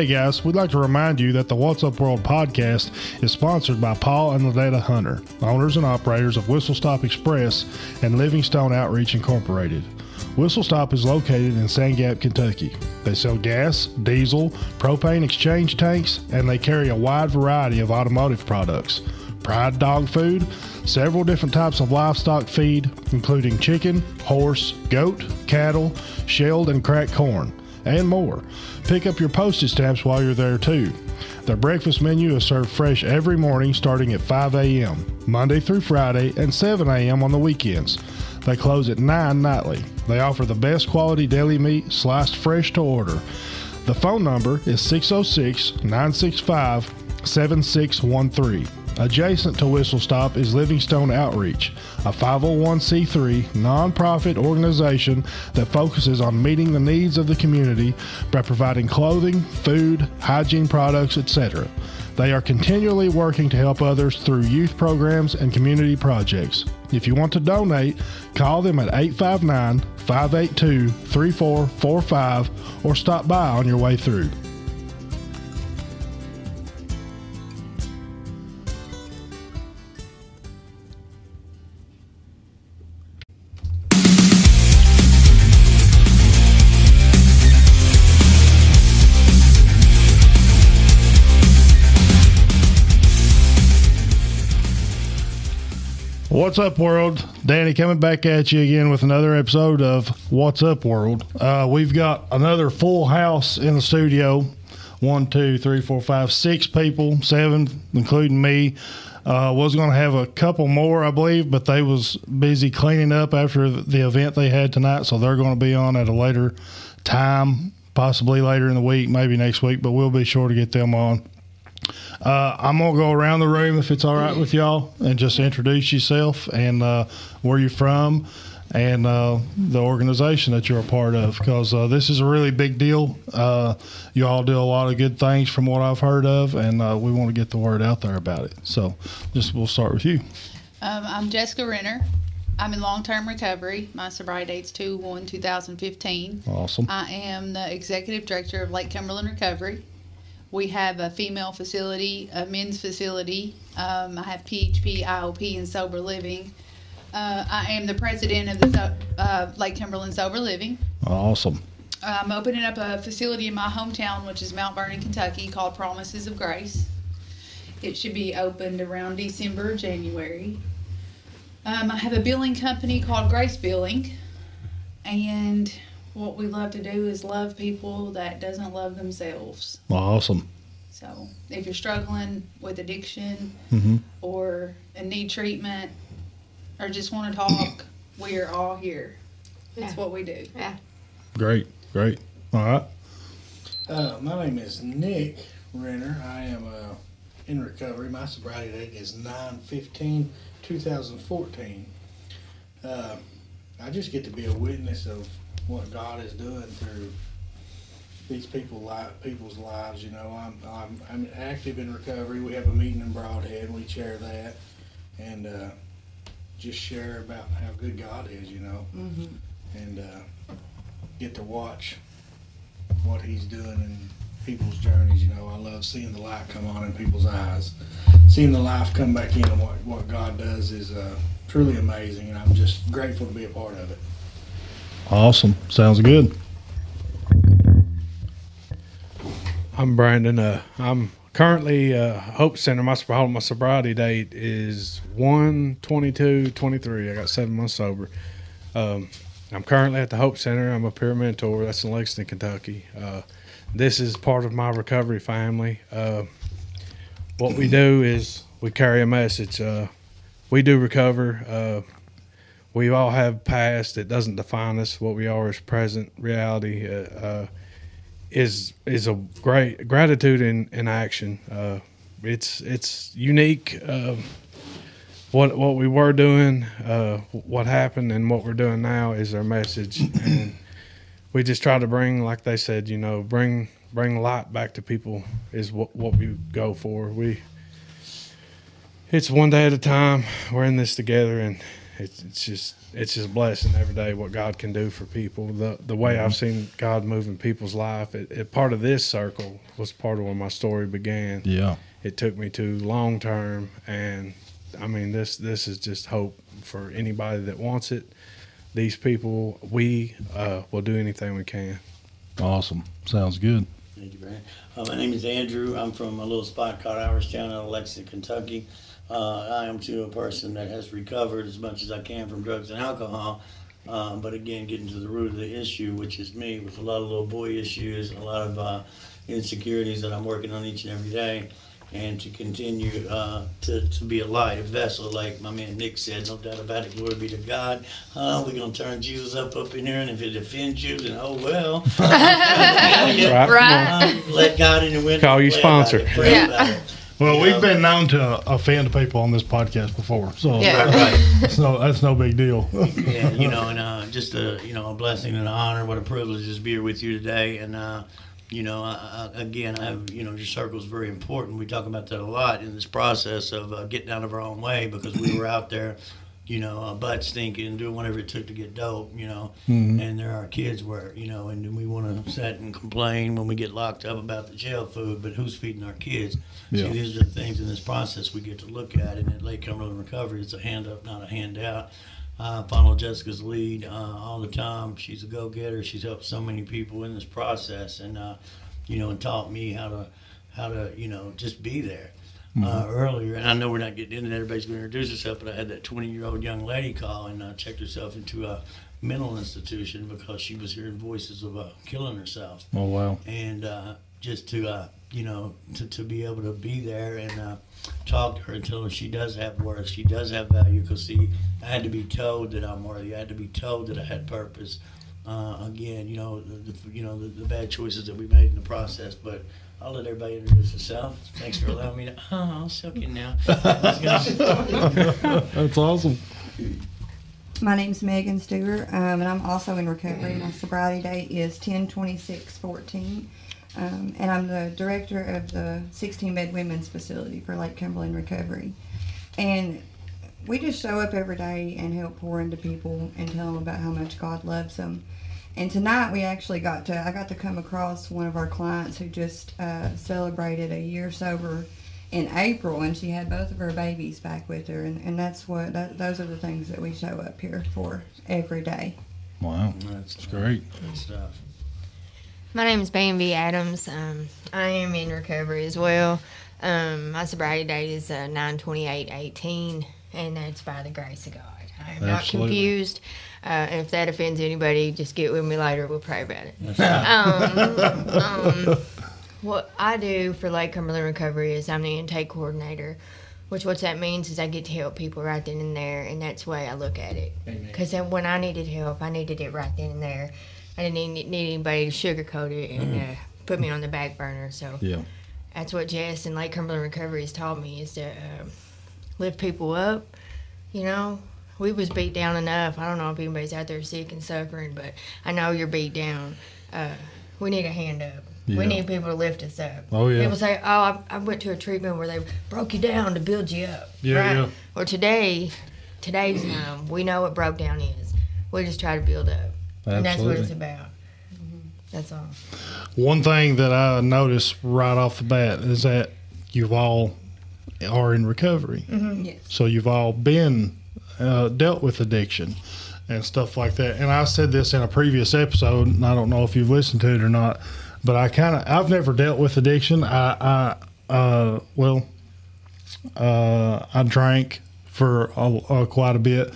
Hey guys, we'd like to remind you that the What's Up World podcast is sponsored by Paul and Ladetta Hunter, owners and operators of Whistle Stop Express and Livingstone Outreach Incorporated. Whistle Stop is located in Sand Gap, Kentucky. They sell gas, diesel, propane exchange tanks, and they carry a wide variety of automotive products. Pride dog food, several different types of livestock feed, including chicken, horse, goat, cattle, shelled and cracked corn, and more. Pick up your postage stamps while you're there too. Their breakfast menu is served fresh every morning starting at 5 a.m., Monday through Friday, and 7 a.m. on the weekends. They close at 9 nightly. They offer the best quality deli meat sliced fresh to order. The phone number is 606 965 7613. Adjacent to Whistle Stop is Livingstone Outreach, a 501c3 nonprofit organization that focuses on meeting the needs of the community by providing clothing, food, hygiene products, etc. They are continually working to help others through youth programs and community projects. If you want to donate, call them at 859 582 3445 or stop by on your way through. What's up, world? Danny coming back at you again with another episode of What's Up, World. Uh, we've got another full house in the studio. One, two, three, four, five, six people, seven, including me. Uh, was going to have a couple more, I believe, but they was busy cleaning up after the event they had tonight, so they're going to be on at a later time, possibly later in the week, maybe next week. But we'll be sure to get them on. Uh, I'm gonna go around the room if it's all right with y'all, and just introduce yourself and uh, where you're from, and uh, the organization that you're a part of, because uh, this is a really big deal. Uh, you all do a lot of good things from what I've heard of, and uh, we want to get the word out there about it. So, just we'll start with you. Um, I'm Jessica Renner. I'm in long-term recovery. My sobriety date's 2 1 2015. Awesome. I am the executive director of Lake Cumberland Recovery. We have a female facility, a men's facility. Um, I have PHP, IOP, and sober living. Uh, I am the president of the so- uh, Lake Cumberland Sober Living. Awesome. I'm opening up a facility in my hometown, which is Mount Vernon, Kentucky, called Promises of Grace. It should be opened around December or January. Um, I have a billing company called Grace Billing, and what we love to do is love people that doesn't love themselves. Awesome. So if you're struggling with addiction hmm or in need treatment or just want to talk, we are all here. That's Yeah. what we do. Yeah. Great. Great. All right. Uh, my name is Nick Renner. I am uh, in recovery. My sobriety date is 9 15 2014. Uh, I just get to be a witness of what God is doing through these people li- people's lives. You know, I'm, I'm, I'm active in recovery. We have a meeting in Brodhead, we share that and uh, just share about how good God is, you know, Mm-hmm. and uh, get to watch what he's doing in people's journeys. You know, I love seeing the light come on in people's eyes. Seeing the life come back in and what, what God does is uh, truly amazing, and I'm just grateful to be a part of it. Awesome. Sounds good. I'm Brandon. Uh, I'm currently uh, Hope Center. My, my sobriety date is 1 22 23. I got seven months sober. Um, I'm currently at the Hope Center. I'm a peer mentor. That's in Lexington, Kentucky. Uh, this is part of my recovery family. Uh, what we do is we carry a message. Uh, we do recover. We all have past. It doesn't define us. What we are is present reality. Uh, uh, is is a great gratitude in, in action. Uh, it's it's unique. Um, what what we were doing, uh, what happened, and what we're doing now is our message, and we just try to bring, like they said, you know, bring bring light back to people is what what we go for. We it's one day at a time. We're in this together, and it's, it's just it's just a blessing every day what God can do for people. The the way I've seen God move in people's life. It, it part of this circle was part of when my story began. Yeah. It took me to long term, and I mean this this is just hope for anybody that wants it. These people, we uh, will do anything we can. Awesome. Sounds good. Thank you, Brad. Uh, my name is Andrew. I'm from a little spot called Irishtown out of Lexington, Kentucky. Uh, I am too a person that has recovered as much as I can from drugs and alcohol. Um, but again, getting to the root of the issue, which is me, with a lot of little boy issues, a lot of uh, insecurities that I'm working on each and every day, and to continue uh, to, to be a light, a vessel, like my man Nick said, no doubt about it. Glory be to God. Uh, we're gonna turn Jesus up up in here, and if it offends you, then oh well. Right? Right. Um, let God in the window. Call you pray about sponsor. it, pray Yeah. about it. Well, You we've know? been known to offend people on this podcast before, so Yeah. Right, right. that's no that's no big deal. Yeah, you know, and uh, just a you know a blessing and an honor. What a privilege to be here with you today. And uh, you know, I, I, again, I have you know your circle is very important. We talk about that a lot in this process of uh, getting out of our own way because we were out there. You know, uh, butt stinking, and doing whatever it took to get dope. You know, and there are kids where you know, and we want to sit and complain when we get locked up about the jail food, but who's feeding our kids? Yeah. See, these are the things in this process we get to look at, and at Lake Cumberland Recovery, it's a hand up, not a handout. I follow Jessica's lead uh, all the time. She's a go-getter. She's helped so many people in this process, and uh, you know, and taught me how to how to you know just be there. Uh, earlier, and I know we're not getting into that. Everybody's going to introduce herself, but I had that 20-year-old young lady call and uh, checked herself into a mental institution because she was hearing voices of uh, killing herself Oh wow. and uh, just to uh, you know to, to be able to be there and uh, talk to her and tell her she does have worth, she does have value. Because see, I had to be told that I'm worthy. I had to be told that I had purpose. Uh, again, you know, the, the you know the, the bad choices that we made in the process, but. I'll let everybody introduce themselves. Thanks for allowing me to. Oh, I'll suck it now. I was gonna- That's awesome. My name's Megan Stewart, um, and I'm also in recovery. My sobriety date is 10 26 14. Um, and I'm the director of the 16 bed women's facility for Lake Cumberland Recovery. And we just show up every day and help pour into people and tell them about how much God loves them. And tonight we actually got to, I got to come across one of our clients who just uh, celebrated a year sober in April, and she had both of her babies back with her, and, and that's what that, those are the things that we show up here for every day. Wow. That's That's great. good stuff. My name is Bambi Adams. Um, I am in recovery as well. Um, my sobriety date is uh, 92818, and that's by the grace of God. I am not confused. Uh, and if that offends anybody, just get with me later. We'll pray about it. Um, um, what I do for Lake Cumberland Recovery is I'm the intake coordinator, which what that means is I get to help people right then and there, and that's the way I look at it. Because when I needed help, I needed it right then and there. I didn't need, need anybody to sugarcoat it and uh, put me on the back burner. So Yeah. that's what Jess and Lake Cumberland Recovery has taught me is to uh, lift people up. You know, we was beat down enough. I don't know if anybody's out there sick and suffering, but I know you're beat down. Uh, we need a hand up. Yeah. We need people to lift us up. Oh, yeah. People say, "Oh, I, I went to a treatment where they broke you down to build you up." Yeah, right? yeah. Or today, today's time, we know what broke down is. We just try to build up, Absolutely. and that's what it's Absolutely. about. Mm-hmm. That's all. One thing that I noticed right off the bat is that you've all are in recovery. Mm-hmm. Yes. So you've all been uh, dealt with addiction and stuff like that. And I said this in a previous episode, and I don't know if you've listened to it or not, but I kind of I've never dealt with addiction. I, I uh, well, uh, I drank for a, uh, quite a bit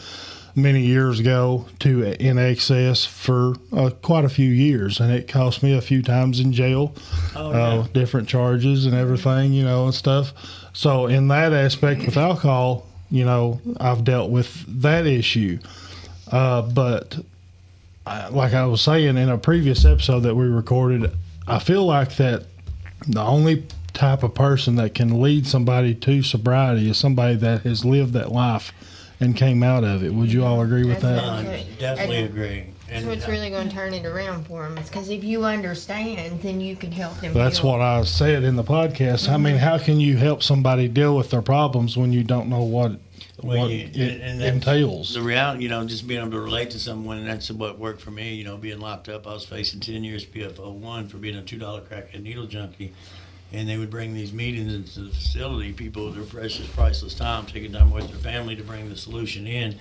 many years ago to in excess for uh, quite a few years, and it cost me a few times in jail Oh, uh, yeah. different charges and everything, you know, and stuff. So in that aspect with alcohol, you know, I've dealt with that issue. Uh, but I, like I was saying in a previous episode that we recorded, I feel like that the only type of person that can lead somebody to sobriety is somebody that has lived that life and came out of it. Would you all agree with That's that? it. Uh, definitely And- agree. That's what's uh, really going to turn it around for them. Is because if you understand, then you can help them. That's heal. what I said in the podcast. I mean, how can you help somebody deal with their problems when you don't know what Well, what yeah, it and entails. The reality, you know, just being able to relate to someone, and that's what worked for me. You know, being locked up, I was facing ten years PFO one for being a two dollar crackhead needle junkie, and they would bring these meetings into the facility. People with their precious, priceless time, taking time with their family to bring the solution in,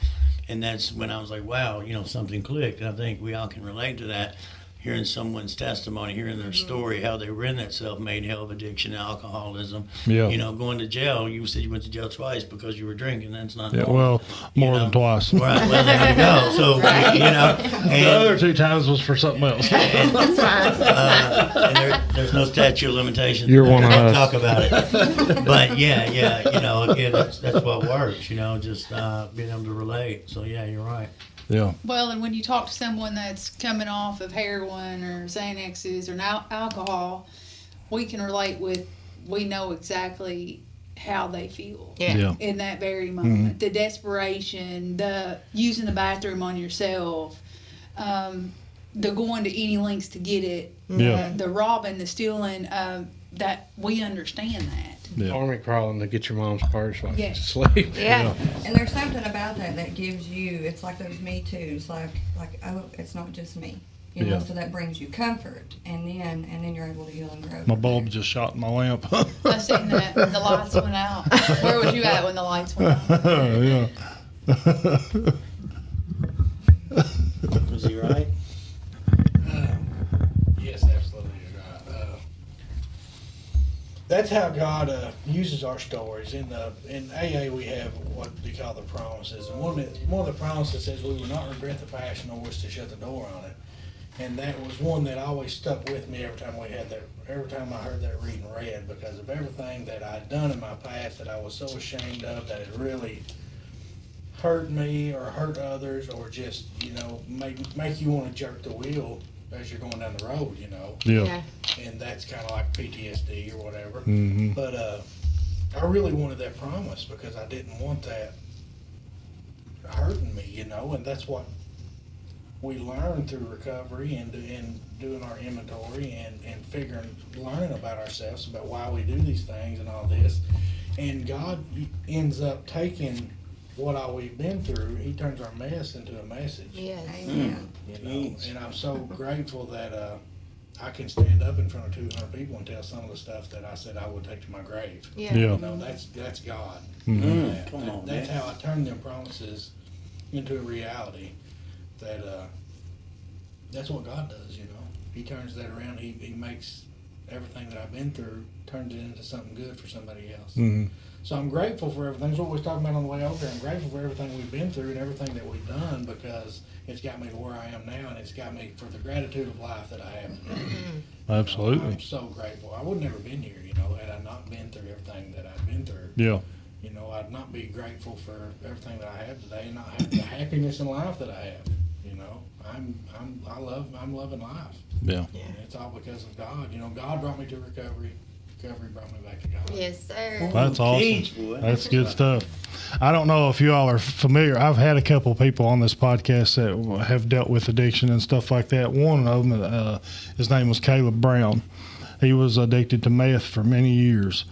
and that's when I was like, wow, you know, something clicked. And I think we all can relate to that. Hearing someone's testimony, hearing their story, how they were in that self-made hell of addiction, alcoholism. Yeah. You know, going to jail. You said you went to jail twice because you were drinking. That's not Yeah, normal. well, more You than know? twice. Right, well, there you go. So, you know, The other two times was for something else. That's fine. uh, and there, there's no statute of limitations. You're one of Don't us. Talk about it. But yeah, yeah, you know, again, that's, that's what works, you know, just uh, being able to relate. So, yeah, you're right. Yeah, Well, and when you talk to someone that's coming off of heroin or Xanaxes or now alcohol, we can relate with, we know exactly how they feel Yeah. yeah, in that very moment. The desperation, the using the bathroom on yourself, um, the going to any lengths to get it, Yeah. uh, the robbing, the stealing. Um, that we understand that. Yeah. Army crawling to get your mom's purse while Yeah. she's asleep. Yeah. And there's something about that that gives you. It's like those me too's. Like like oh, it's not just me. You know, Yeah. so that brings you comfort, and then and then you're able to heal and grow. My from bulb there. just shot in my lamp. I seen that the lights went out. Where was you at when the lights went out? yeah. Was he right? Yes, absolutely, you're right. Uh, that's how God uh, uses our stories. In the in AA, we have what we call the promises, and one of the, one of the promises says we will not regret the past nor wish to shut the door on it. And that was one that always stuck with me every time we had that. Every time I heard that reading read, because of everything that I'd done in my past that I was so ashamed of that it really hurt me or hurt others or just you know make make you want to jerk the wheel as you're going down the road. You know Yeah. Yeah. and that's kind of like PTSD or whatever. hmm But uh, I really wanted that promise because I didn't want that hurting me, you know, and that's what we learn through recovery and and doing our inventory and and figuring, learning about ourselves, about why we do these things and all this. And God ends up taking what all we've been through. He turns our mess into a message Yes. Amen. you know. And I'm so grateful that uh, I can stand up in front of 200 people and tell some of the stuff that I said I would take to my grave. Yeah. Yeah. You know, that's that's God. Mhm. Mm, That- come that- on, that's man. how I turn them promises into a reality. That uh, that's what God does. You know, He turns that around. He He makes everything that I've been through turns it into something good for somebody else. hmm So I'm grateful for everything. That's what we was talking about on the way over here. I'm grateful for everything we've been through and everything that we've done because it's got me to where I am now and it's got me for the gratitude of life that I have mm-hmm. mm-hmm. today. I'm Absolutely. so grateful. I would never been here, you know, had I not been through everything that I've been through. Yeah. You know, I'd not be grateful for everything that I have today and not have the happiness in life that I have. You know, I'm I'm I love I'm loving life. Yeah. And it's all because of God. You know, God brought me to recovery. Recovery brought me back to God. Yes, sir. That's awesome. Teach, boy. That's good stuff. I don't know if you all are familiar. I've had a couple people on this podcast that have dealt with addiction and stuff like that. One of them, uh, his name was Caleb Brown. He was addicted to meth for many years.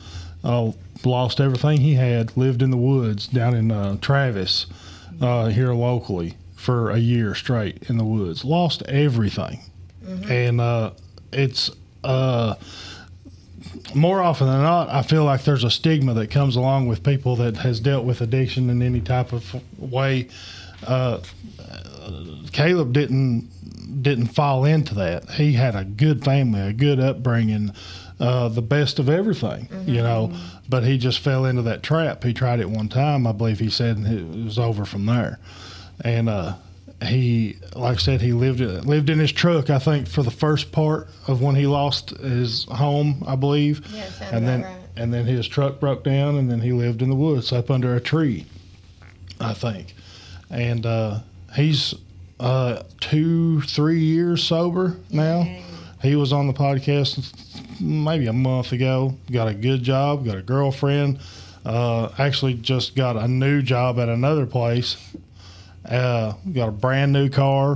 Uh, lost everything he had. Lived in the woods down in uh, Travis, uh, here locally, for a year straight in the woods. Lost everything, and uh, it's. More often than not, I feel like there's a stigma that comes along with people that has dealt with addiction in any type of way. Uh, Caleb didn't didn't fall into that. He had a good family, a good upbringing, uh, the best of everything, you know. But he just fell into that trap. He tried it one time, I believe he said, and it was over from there. And uh, he, like I said, he lived lived in his truck. I think for the first part of when he lost his home, I believe. Yeah, and then right. and then his truck broke down, and then he lived in the woods up under a tree. I think, and uh, he's uh, two, three years sober now. He was on the podcast maybe a month ago. Got a good job. Got a girlfriend. Uh, actually, just got a new job at another place. Uh, got a brand new car.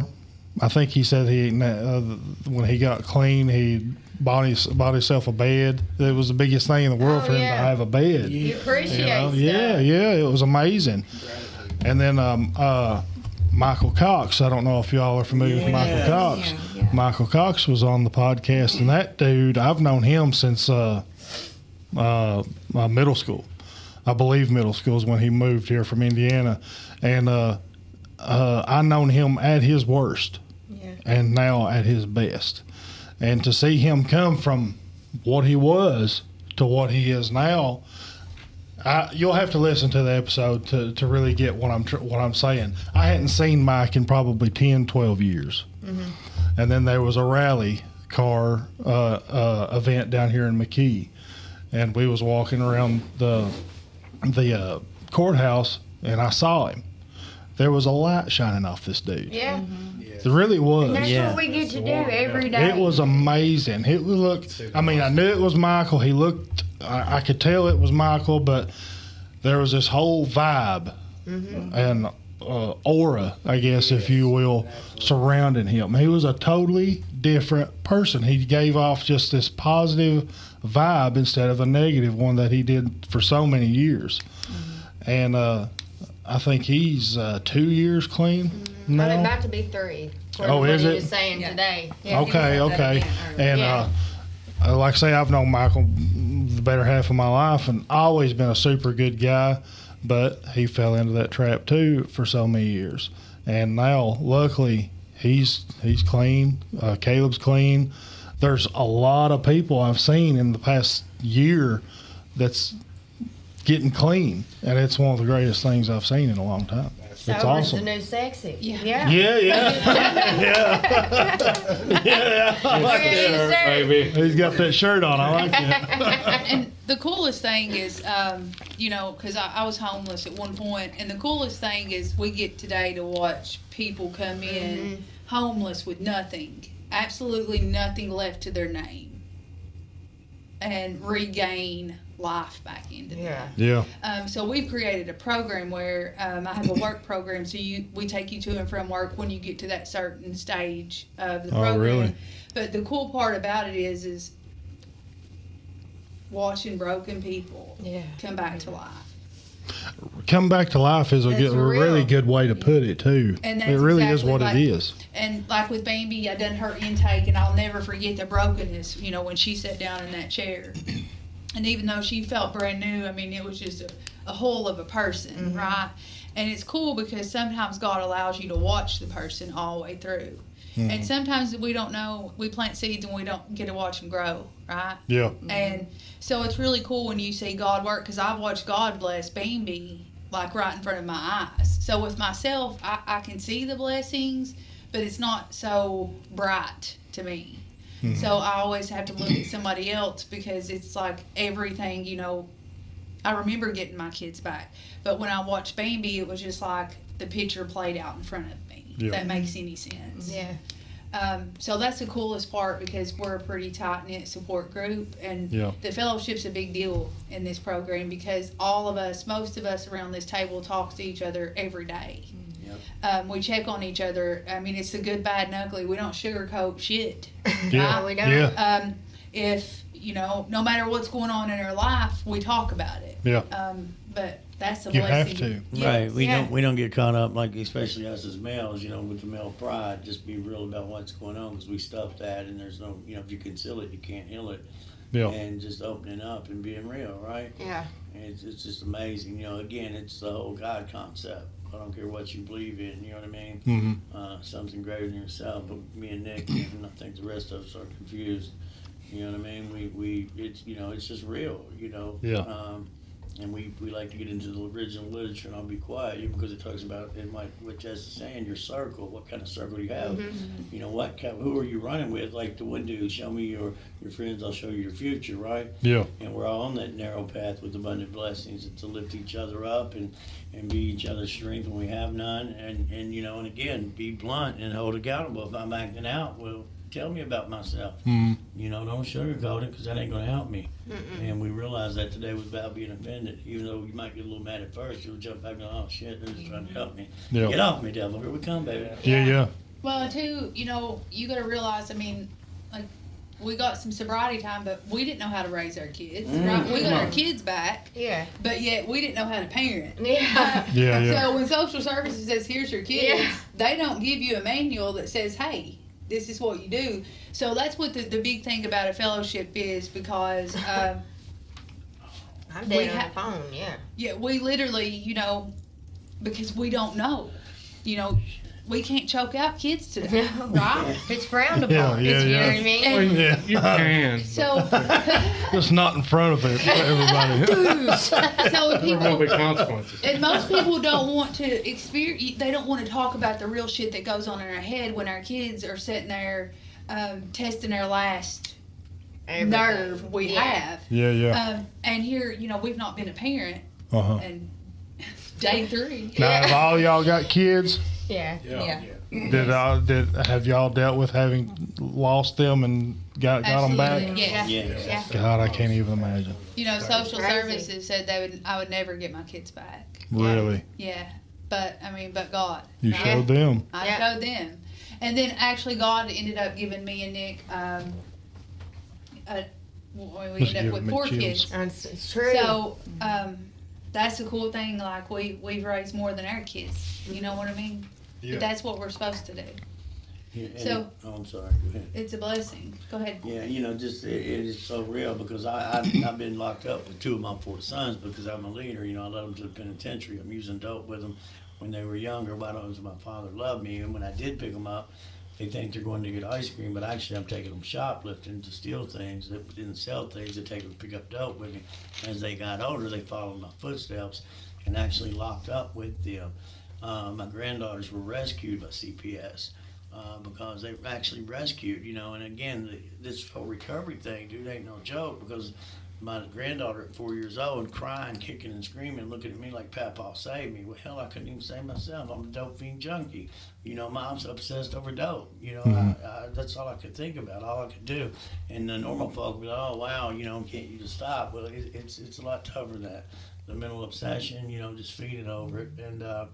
I think he said he uh, when he got clean, he bought, his, bought himself a bed. It was the biggest thing in the world Oh, for him yeah. to have a bed. You Yeah. appreciate You know? Yeah, yeah, it was amazing. And then um, uh, Michael Cox. I don't know if y'all are familiar with Michael Cox. Yeah, yeah. Michael Cox was on the podcast, and that dude, I've known him since uh, uh, uh, middle school. I believe middle school is when he moved here from Indiana, and uh, uh, I known him at his worst, Yeah. and now at his best. And to see him come from what he was to what he is now, I, you'll have to listen to the episode to, to really get what I'm tr- what I'm saying. I hadn't seen Mike in probably 10, 12 years, and then there was a rally car uh, uh, event down here in McKee, and we was walking around the the uh, courthouse, and I saw him. There was a light shining off this dude. Yeah. There really was. And that's Yeah. what we get to do every day. It was amazing. It looked. I mean, I knew it was Michael. He looked. I, I could tell it was Michael, but there was this whole vibe and uh, aura, I guess, if you will, surrounding him. He was a totally different person. He gave off just this positive vibe instead of a negative one that he did for so many years. And uh, I think he's uh, two years clean I'm now. about to be three. according Oh, to what is he it? was saying Yeah. today. Yeah. Okay, was at that okay. And Yeah. uh, uh, like I say, I've known Michael the better half of my life, and always been a super good guy. But he fell into that trap too for so many years, and now luckily he's he's clean. Uh, Caleb's clean. There's a lot of people I've seen in the past year that's getting clean, and it's one of the greatest things I've seen in a long time. So it's the new sexy. Yeah. Yeah. Yeah, yeah, yeah, yeah. I like Yeah, that. sir. Baby. He's got that shirt on. I like that. and the coolest thing is, um, you know, because I, I was homeless at one point, and the coolest thing is we get today to watch people come in homeless with nothing, absolutely nothing left to their name, and regain life back into them. Yeah. Yeah. Um, so we've created a program where um, I have a work program. So you we take you to and from work when you get to that certain stage of the Oh, program. really? But the cool part about it is is watching broken people Yeah. come back to life. Come back to life is a good, a really good way to put it too. And it that's really is what like- it is. And like with Bambi, I done her intake, and I'll never forget the brokenness. You know when she sat down in that chair, and even though she felt brand new, I mean it was just a, a whole of a person, mm-hmm. right? And it's cool because sometimes God allows you to watch the person all the way through. Hmm. And sometimes we don't know. We plant seeds and we don't get to watch them grow, right? Yeah. Mm-hmm. And so it's really cool when you see God work because I've watched God bless Bambi like right in front of my eyes. So with myself, I, I can see the blessings, but it's not so bright to me. So I always have to look at somebody else because it's like everything, you know. I remember getting my kids back, but when I watched Bambi, it was just like the picture played out in front of me. Yeah. If that makes any sense. Yeah. Um, so that's the coolest part because we're a pretty tight knit support group, and Yeah. the fellowship's a big deal in this program because all of us, most of us around this table, talk to each other every day. Yep. Um, we check on each other. I mean, it's the good, bad, and ugly. We don't sugarcoat shit. Yeah. we don't. Yeah. Um, if you know, no matter what's going on in our life, we talk about it. Yeah. Um, but that's a You have blessing. to. Yeah. Right. We Yeah. don't we don't get caught up like especially us as males, you know, with the male pride. Just be real about what's going on because we stuff that, and there's no, you know, if you conceal it, you can't heal it. Yeah. And just opening up and being real, right? Yeah. And it's, it's just amazing. You know, again, it's the whole God concept. I don't care what you believe in. You know what I mean? hmm uh, something greater than yourself. But me and Nick, and I think the rest of us are confused. You know what I mean? We, we it's you know it's just real. You know. Yeah. Um, and we, we like to get into the original literature, and I'll be quiet even because it talks about it might, which as the saying, your circle. What kind of circle do you have? Mm-hmm. You know what? Kind, who are you running with? Like the one dude, show me your your friends, I'll show you your future, right? Yeah. and we're all on that narrow path with abundant blessings and to lift each other up and, and be each other's strength when we have none and, and you know and again be blunt and hold accountable if i'm acting out well tell me about myself hmm you know don't sugarcoat it because that ain't going to help me and we realized that today without being offended even though you might get a little mad at first you'll jump back and go oh shit they're just trying to help me Yeah. get off me devil here we come baby Yeah. Yeah. Well, too, you know, you got to realize. I mean, like we got some sobriety time, but we didn't know how to raise our kids. Mm. Right? We got our kids back, Yeah. but yet we didn't know how to parent. Yeah. Yeah, yeah. So when social services says, "Here's your kids," Yeah. they don't give you a manual that says, "Hey, this is what you do." So that's what the, the big thing about a fellowship is because, um, I'm We dead on ha- the phone. Yeah. yeah, we literally, you know, because we don't know, you know, we can't choke out kids today, No. right? It's frowned upon. Yeah, yeah, It's- you know yeah. what I mean? And Yeah. You can. so, Just not in front of it, everybody. so people will be consequences. And most people don't want to experience. They don't want to talk about the real shit that goes on in our head when our kids are sitting there um, testing their last Everything. nerve we Yeah. have. Yeah, yeah. Um, and here, you know, we've not been a parent, Uh huh. and day three. Now, have all y'all got kids? Yeah. Yeah. Did uh, did have y'all dealt with having lost them and got got them back? Absolutely, Yes. Yeah. Yeah. God, I can't even imagine. You know, social Crazy. services said they would. I would never get my kids back. Really, Yeah, but I mean, but God. you I- showed them. I Yeah. showed them. And then actually, God ended up giving me and Nick, um, a, well, we Just ended up with me four chills. kids. And It's, it's true. So, um, that's the cool thing. Like, we, we've raised more than our kids. You know what I mean? But that's what we're supposed to do. Yeah, and So- it- oh, I'm sorry. Go ahead. It's a blessing. Go ahead. Yeah, you know, just it, it is so real because I, I I've been locked up with two of my four sons because I'm a leader. You know, I led them to the penitentiary. I'm using dope with them when they were younger. Why don't my father love me, and when I did pick them up, they think they're going to get ice cream, but actually I'm taking them shoplifting to steal things that didn't sell things. They take them to pick up dope with me. As they got older, they followed my footsteps and actually locked up with them. Uh, my granddaughters were rescued by CPS uh, because they were actually rescued, you know. And again, the, this whole recovery thing, dude, ain't no joke because my granddaughter at four years old crying, kicking and screaming, looking at me like Papa saved me. Well, hell, I couldn't even save myself. I'm a dope fiend junkie. You know, mom's obsessed over dope. You know, I, I, that's all I could think about, all I could do. And the normal folk would oh, wow, you know, can't you just stop? Well, it, it's, it's a lot tougher than that. The mental obsession, you know, just feeding over it. And, uh,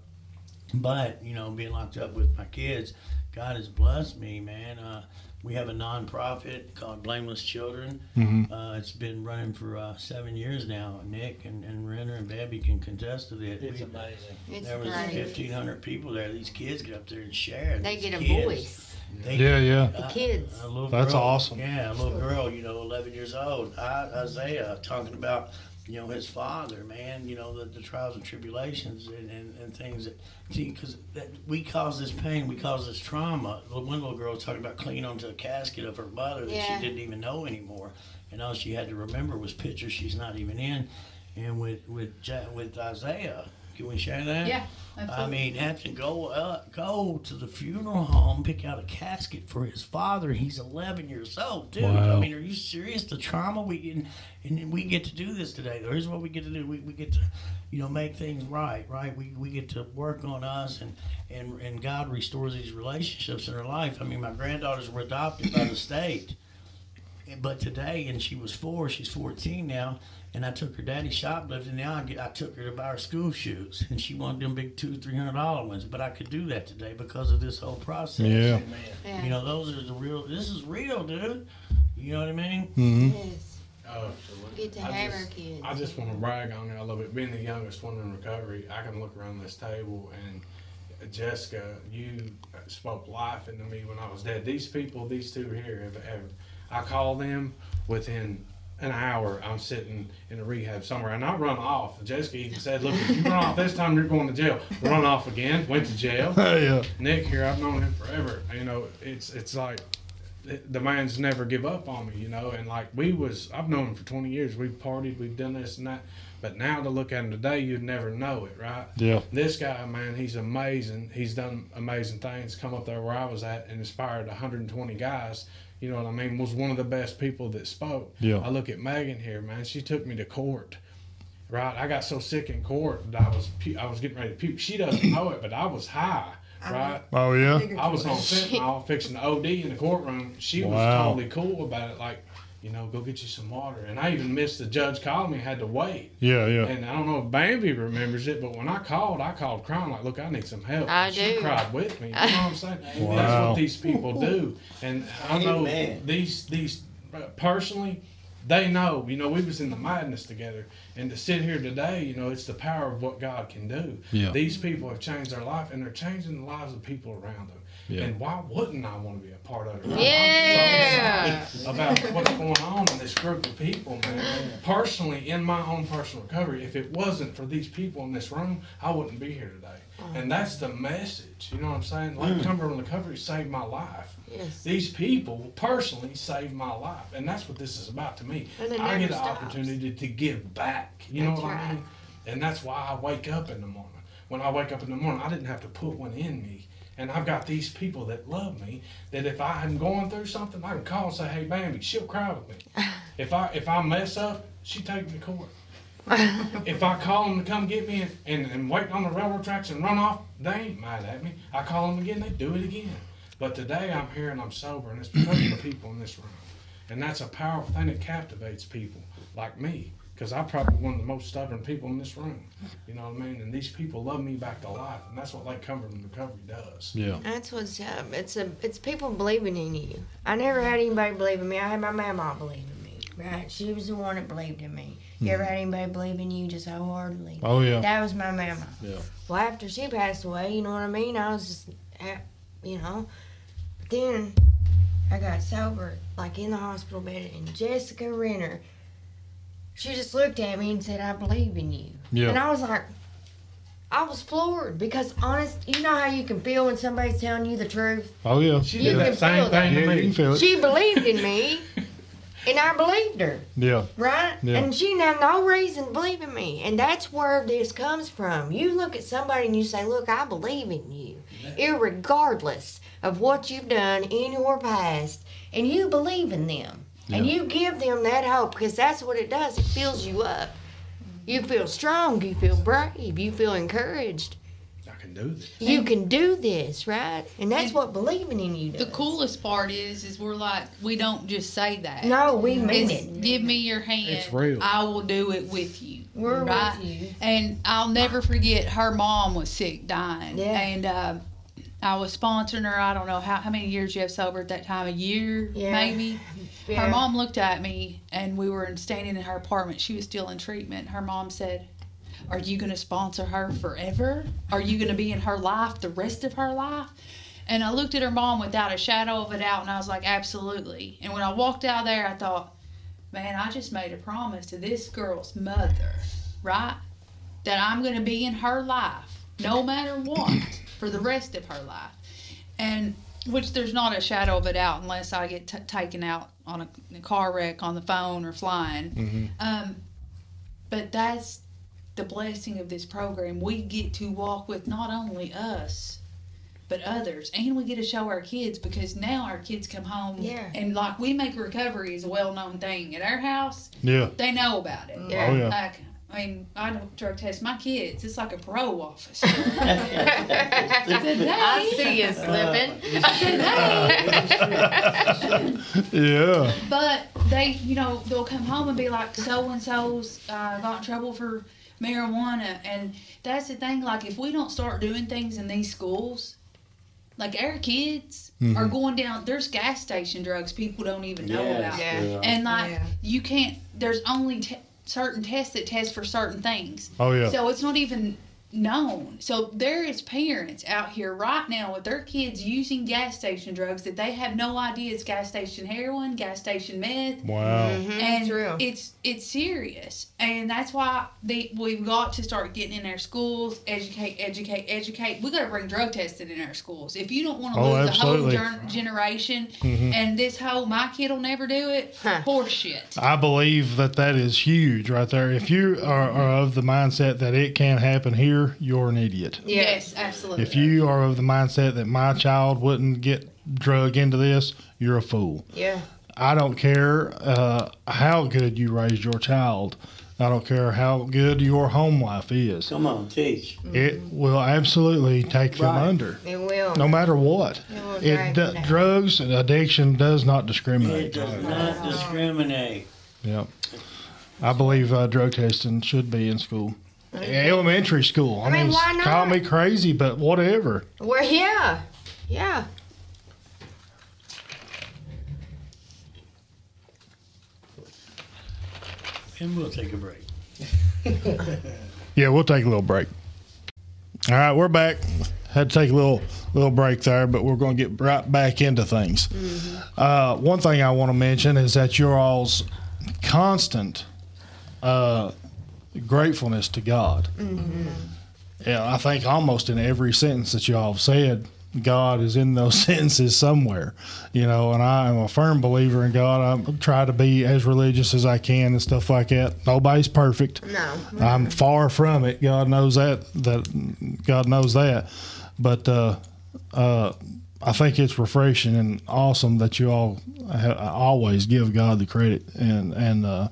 but, you know, being locked up with my kids, God has blessed me, man. Uh, we have a nonprofit called Blameless Children. Mhm. Uh, it's been running for uh, seven years now. Nick and, and Renner and Bambi can contest to it. It's We- amazing. it's there was great. 1,500 people there. These kids get up there and share. They These get a kids, voice. They, Yeah, yeah. The kids. a little That's girl, awesome. Yeah, a little girl, you know, 11 years old. I, Isaiah talking about, you know, his father, man, you know, the, the trials and tribulations and, and, and things that, see, because we cause this pain, we cause this trauma. One little girl was talking about clinging onto a casket of her mother that Yeah. she didn't even know anymore. And all she had to remember was pictures she's not even in. And with, with, with Isaiah, can we share that? Yeah, I mean, have to go uh, go to the funeral home, pick out a casket for his father. He's 11 years old, dude. Wow. I mean, are you serious? The trauma we and, and we get to do this today. Here's what we get to do. We, we get to, you know, make things right, right? We, we get to work on us, and, and and God restores these relationships in our life. I mean, my granddaughters were adopted by the state, but today, and she was four. She's 14 now. And I took her daddy shoplifting. Now I, get, I took her to buy her school shoes, and she wanted them big two, three hundred dollar ones. But I could do that today because of this whole process. Yeah. Amen. Yeah. You know, those are the real. This is real, dude. You know what I mean? hmm Yes. Oh, Get to I have just- our kids. I just want to brag on it a little bit. Being the youngest one in recovery, I can look around this table and Jessica, you spoke life into me when I was dead. These people, these two here, have, have I call them within an hour. I'm sitting in a rehab somewhere, and I run off. Jessica even said, "Look, if you run off this time, you're going to jail." Run off again. Went to jail. yeah. Nick here, I've known him forever. You know, it's it's like the- the man's never give up on me. You know, and like we was, I've known him for twenty years. We've partied, we've done this and that. But now to look at him today, you'd never know it, right? Yeah. This guy, man, he's amazing. He's done amazing things. Come up there where I was at and inspired 120 guys. You know what I mean? Was one of the best people that spoke. Yeah. I look at Megan here, man. She took me to court. Right, I got so sick in court that I was pu- I was getting ready to puke. She doesn't know it, but I was high. Uh-huh. Right, Oh yeah. I was on fentanyl fixing the OD in the courtroom. She was totally cool about it. Like, you know, go get you some water. And I even missed the judge calling me. Had to wait. Yeah, yeah. And I don't know if Bambi remembers it, but when I called, I called crying like, "Look, I need some help." I she do. cried with me. You know what I'm saying? Wow. That's what these people do. And I know Amen. these these personally, they know. You know, we was in the madness together, and to sit here today, you know, it's the power of what God can do. Yeah. These people have changed their life, and they're changing the lives of people around them. Yeah. And why wouldn't I want to be a part of it? I'm- I'm so Yeah. about what's going on in this group of people, man. Personally, in my own personal recovery, if it wasn't for these people in this room, I wouldn't be here today. Uh-huh. And that's the message. You know what I'm saying? Like mm. Cumberland Recovery saved my life. Yes. These people personally saved my life, and that's what this is about to me. And it I get never an opportunity to give back. You know That's what I mean? And that's why I wake up in the morning. When I wake up in the morning, I didn't have to put one in me. And I've got these people that love me. That if I am going through something, I can call and say, "Hey, Bambi," she'll cry with me. if I if I mess up, she take me to court. if I call them to come get me and, and, and wait on the railroad tracks and run off, they ain't mad at me. I call them again, they do it again. But today I'm here and I'm sober, and it's because of the people in this room. And that's a powerful thing that captivates people like me, because I'm probably one of the most stubborn people in this room. You know what I mean? And these people love me back to life, and that's what Lake Cumberland Recovery does. Yeah. That's what's up. It's a it's people believing in you. I never had anybody believe in me. I had my mama believe in me. Right? She was the one that believed in me. You ever had anybody believe in you just wholeheartedly? Oh yeah. That was my mama. Yeah. Well, after she passed away, you know what I mean? I was just, eh, you know. But then I got sober, like in the hospital bed, and Jessica Renner, she just looked at me and said, I believe in you. Yeah. And I was like, I was floored because honest, you know how you can feel when somebody's telling you the truth? Oh yeah. She You did can that same feel thing Yeah, to you can me. feel it. She believed in me, and I believed her. Yeah. Right? Yeah. And she had no reason to believe in me. And that's where this comes from. You look at somebody and you say, Look, I believe in you. Irregardless of what you've done in your past. And you believe in them. And you give them that hope because that's what it does. It fills you up. You feel strong. You feel brave. You feel encouraged. I can do this. You can do this, right? And that's And what believing in you does. The coolest part is, is we're like, we don't just say that. No, we mean It's, it. give me your hand. It's real. I will do it with you. We're right? with you. And I'll never forget her mom was sick, dying. Yeah. And uh, I was sponsoring her. I don't know how, how many years you have sober at that time, a year Yeah. maybe. Yeah. Her mom looked at me and we were standing in her apartment. She was still in treatment. Her mom said, Are you going to sponsor her forever? Are you going to be in her life the rest of her life? And I looked at her mom without a shadow of a doubt and I was like, Absolutely. And when I walked out there, I thought, Man, I just made a promise to this girl's mother, right? That I'm going to be in her life no matter what for the rest of her life. And which there's not a shadow of a doubt unless I get t- taken out on a, a car wreck on the phone or flying. Um, but that's the blessing of this program. We get to walk with not only us, but others, and we get to show our kids because now our kids come home Yeah. and like we make recovery is a well-known thing at our house. Yeah. They know about it. Yeah. Oh yeah. Like, I mean, I don't drug test my kids. It's like a parole officer. I see you slipping. Yeah. But they, you know, they'll come home and be like, so and so's uh, got in trouble for marijuana, and that's the thing. Like, if we don't start doing things in these schools, like our kids are going down. There's gas station drugs people don't even know Yes, about, Yeah. yeah. and like Yeah. you can't. There's only te- certain tests that test for certain things. Oh yeah. So it's not even known. So there is parents out here right now with their kids using gas station drugs that they have no idea it's gas station heroin, gas station meth, Wow. Mm-hmm. and true. it's it's serious. And that's why the, we've got to start getting in our schools, educate, educate, educate. We got to bring drug testing in our schools. If you don't want to Oh, lose absolutely. a whole ger- generation, mm-hmm. and this whole my kid will never do it, Huh. horseshit. I believe that that is huge right there. If you are, are of the mindset that it can happen here, you're an idiot. Yes, absolutely. If you are of the mindset that my child wouldn't get drug into this, you're a fool. Yeah. I don't care uh, how good you raised your child. I don't care how good your home life is. Come on, teach. It will absolutely take them under, It will. no matter what. It will It d- drugs and addiction does not discriminate. It discriminate. does not discriminate. Yep. I believe uh, drug testing should be in school. Elementary school. I, I mean, mean, why call me crazy, but whatever. Well, yeah. Yeah. And we'll take a break. Yeah, we'll take a little break. All right, we're back. Had to take a little little break there, but we're going to get right back into things. Uh, one thing I want to mention is that your all's constant uh, gratefulness to God. Yeah, I think almost in every sentence that y'all have said, God is in those sentences somewhere, you know. And I am a firm believer in God. I try to be as religious as I can and stuff like that. Nobody's perfect. No. I'm far from it. God knows that. That God knows that. But uh, uh, I think it's refreshing and awesome that you all ha- always give God the credit and and uh,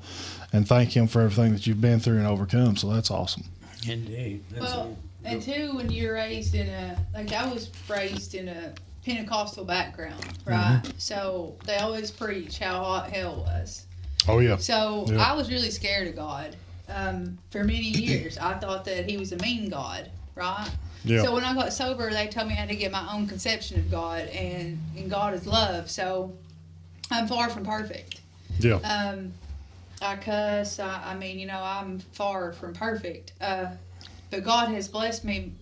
and thank Him for everything that you've been through and overcome. So that's awesome. Indeed. That's Well, it. and two, when you're raised in a like I was raised in a Pentecostal background, right? So they always preach how hot hell was. Oh yeah. So Yeah. I was really scared of God um, for many years. I thought that He was a mean God, right? Yeah. So when I got sober, they told me I had to get my own conception of God, and and God is love. So I'm far from perfect. Yeah. Um, I cuss. I, I mean, you know, I'm far from perfect. Uh, but God has blessed me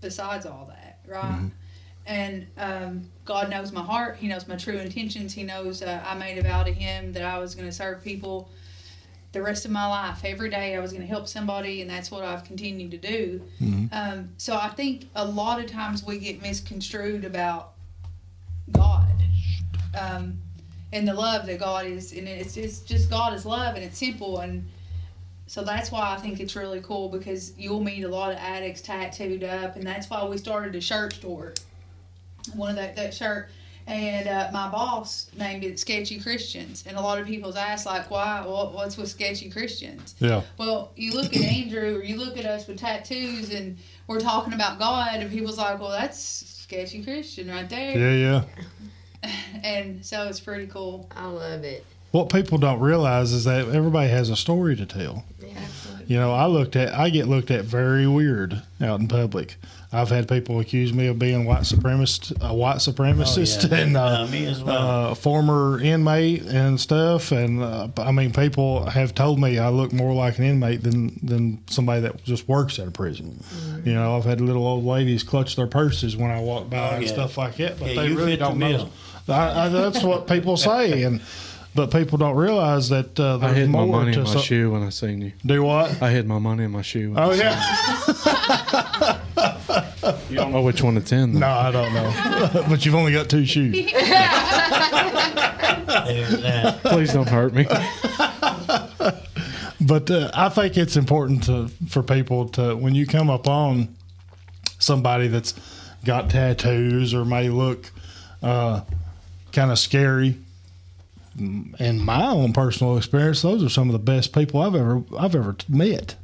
besides all that, right? And um, God knows my heart. He knows my true intentions. He knows uh, I made a vow to Him that I was going to serve people the rest of my life. Every day I was going to help somebody, and that's what I've continued to do. Um, so I think a lot of times we get misconstrued about God. Um, and the love that God is, and it's, it's just God is love, and it's simple, and so that's why I think it's really cool because you'll meet a lot of addicts tattooed up, and that's why we started a shirt store. One of that that shirt, and uh, my boss named it Sketchy Christians, and a lot of people's ask like, why? What, what's with Sketchy Christians? Yeah. Well, you look at Andrew, or you look at us with tattoos, and we're talking about God, and people's like, well, that's Sketchy Christian right there, Yeah. Yeah. and so it's pretty cool. I love it. What people don't realize is that everybody has a story to tell. Yeah. You know, I looked at, I get looked at very weird out in public. I've had people accuse me of being white supremacist, a white supremacist, Oh, yeah. and uh, Uh, me as well. uh, former inmate and stuff. And uh, I mean, people have told me I look more like an inmate than than somebody that just works at a prison. Mm-hmm. You know, I've had little old ladies clutch their purses when I walk by Oh, and yeah. stuff like that, but Yeah, they you really fit don't know. Bill. I, I, that's what people say, and but people don't realize that uh, I there's hid my money to in my so- shoe when I seen you. Do what? I hid my money in my shoe. when Oh I yeah. You don't know which one it's in. Though. No, I don't know. but you've only got two shoes. Please don't hurt me. But uh, I think it's important to for people to when you come upon somebody that's got tattoos or may look uh, kind of scary. In my own personal experience, those are some of the best people I've ever I've ever met.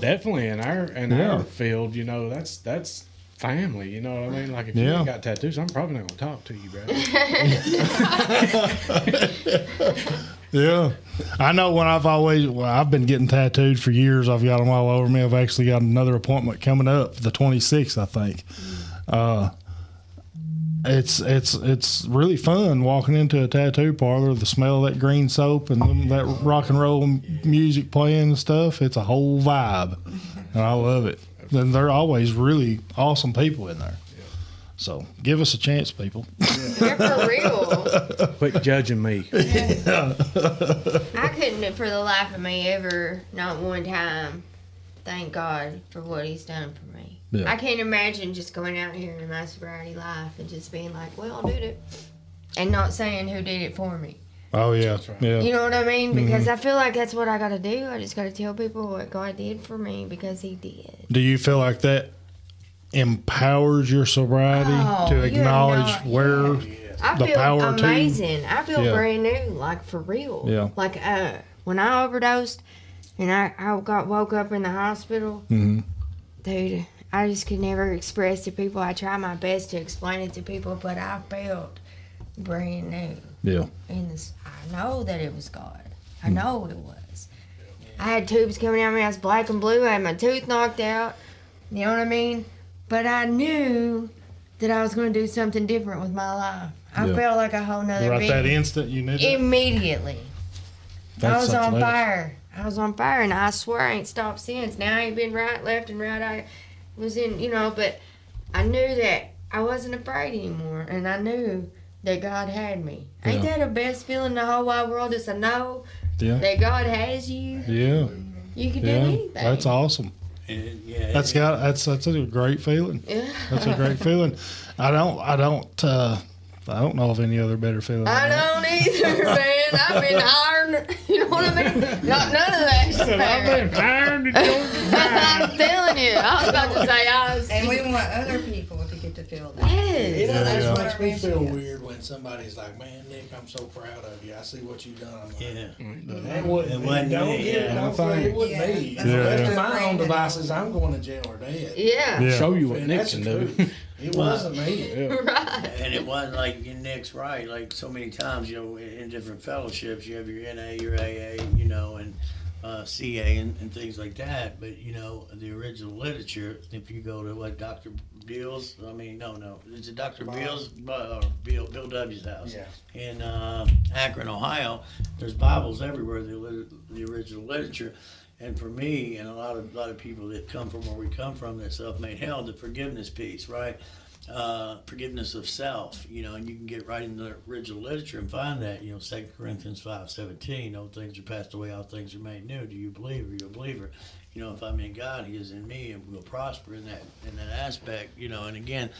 Definitely in our in Yeah. our field, you know, that's that's family. You know what I mean? Like if you ain't got tattoos, I'm probably not gonna talk to you, bro. Yeah, I know. When I've always well, I've been getting tattooed for years. I've got them all over me. I've actually got another appointment coming up, the 26th, I think. Uh, it's it's it's really fun walking into a tattoo parlor. The smell of that green soap and them, that rock and roll music playing and stuff. It's a whole vibe, and I love it. And they're always really awesome people in there. So give us a chance, people. They're for real. Quit judging me. I couldn't, for the life of me, ever, not one time, thank God for what He's done for me. Yeah. I can't imagine just going out here in my sobriety life and just being like, well, I did it. And not saying who did it for me. Oh yeah, right. yeah. You know what I mean? Because I feel like that's what I got to do. I just got to tell people what God did for me because He did. Do you feel like that empowers your sobriety Oh, to you have acknowledge no- where? I The feel power to- amazing. I feel Yeah. brand new, like for real. Yeah. Like uh, when I overdosed and I, I got woke up in the hospital, Mhm. dude, I just could never express to people. I try my best to explain it to people, but I felt brand new. Yeah, And this, I know that it was God. I Hmm. know it was. I had tubes coming out of me. I was black and blue. I had my tooth knocked out. You know what I mean? But I knew that I was going to do something different with my life. I Yeah. felt like a whole nother right. being That instant you knew. That? immediately. I was on else. fire. I was on fire, and I swear I ain't stopped since. Now I ain't been right, left, and right. I was in, you know, but I knew that I wasn't afraid anymore, and I knew that God had me. Ain't Yeah. that the best feeling in the whole wide world? Is to know Yeah. that God has you. Yeah. You can do Yeah. anything. That's awesome. And, yeah, That's it- got that's that's a great feeling. Yeah. That's a great feeling. I don't I don't uh I don't know of any other better feeling. I don't either, man. I've been iron. You know what I mean? Not none of that's fair. I'm telling you. I was about to say I was. And we want other people to get to feel that. Yes. You know, Yeah, that's yeah. what makes me feel Yes. weird when somebody's like, "Man, Nick, I'm so proud of you. I see what you've done." I'm like, yeah. That wouldn't It be. wasn't Don't get it. Don't say it wouldn't Yeah, be. that's Yeah, Left yeah. to my own devices, I'm going to jail or dead. Yeah. Yeah. Show you what And Nick can do. It wasn't me. Right. And it wasn't like your Nick's right. Like so many times, you know, in in different fellowships, you have your NA, your AA, you know, and uh, CA and, and things like that. But you know, the original literature. If you go to what Dr. Beals, I mean, no, no, it's a Dr. Beals uh, or Bill Bill W's house Yeah. in uh, Akron, Ohio? There's Bibles everywhere. The the original literature. And for me, and a lot of a lot of people that come from where we come from, that self-made hell, the forgiveness piece, right? Uh, forgiveness of self, you know, and you can get right in the original literature and find that, you know, Second Corinthians five seventeen, old things are passed away, all things are made new. Do you believe? Are you a believer? You know, if I'm in God, He is in me, and we'll prosper in that in that aspect, you know. And again,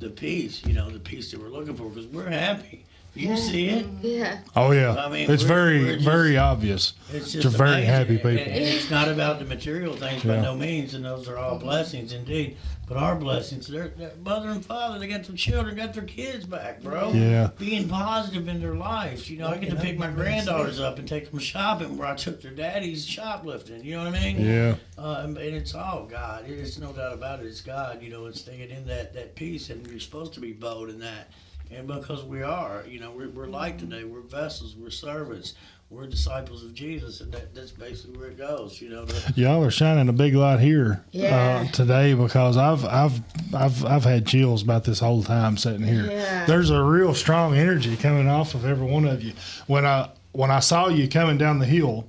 the peace, you know, the peace that we're looking for, because we're happy. You see it. Yeah. Oh yeah. I mean, it's we're- very we're just- very obvious. It's They're very amazing. happy people. And it's not about the material things by Yeah. no means, and those are all blessings indeed. But our blessings, their their mother and father, they got their children, got their kids back, bro. Yeah. Being positive in their lives. You know, I get to pick my granddaughters up and take them shopping where I took their daddies shoplifting. You know what I mean? Yeah. Uh, and and it's all God. It's no doubt about it. It's God. You know, and staying in that that peace, and you're supposed to be bold in that. And because we are, you know, we're, we're light today. We're vessels. We're servants. We're disciples of Jesus, and that, that's basically where it goes. You know, the, Y'all are shining a big light here Yeah. uh, today because I've I've I've I've had chills about this whole time sitting here. Yeah. There's a real strong energy coming off of every one of you. When I when I saw you coming down the hill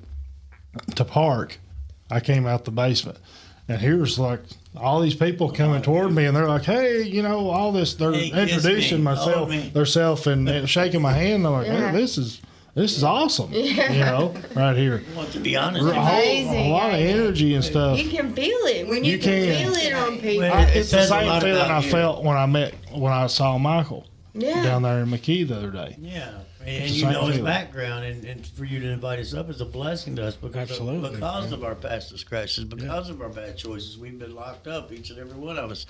to park, I came out the basement, and here's like all these people coming toward me, and they're like, "Hey, you know, all this." They're Hey, introducing me, myself, hold me. themselves, and, and shaking my hand. I'm like, Yeah. hey, "This is this is awesome," you know, right here. I want to be honest. A, with you. whole, a lot of energy and stuff. You can feel it when you, You can, can. feel it on people. Well, I, It it's the same feeling I you. felt when I met when I saw Michael yeah. down there in McKee the other day. Yeah, and you know his background, and, and for you to invite us up is a blessing to us because Absolutely, of, because yeah. of our past discretions, because of our bad choices. We've been locked up, each and every one of us.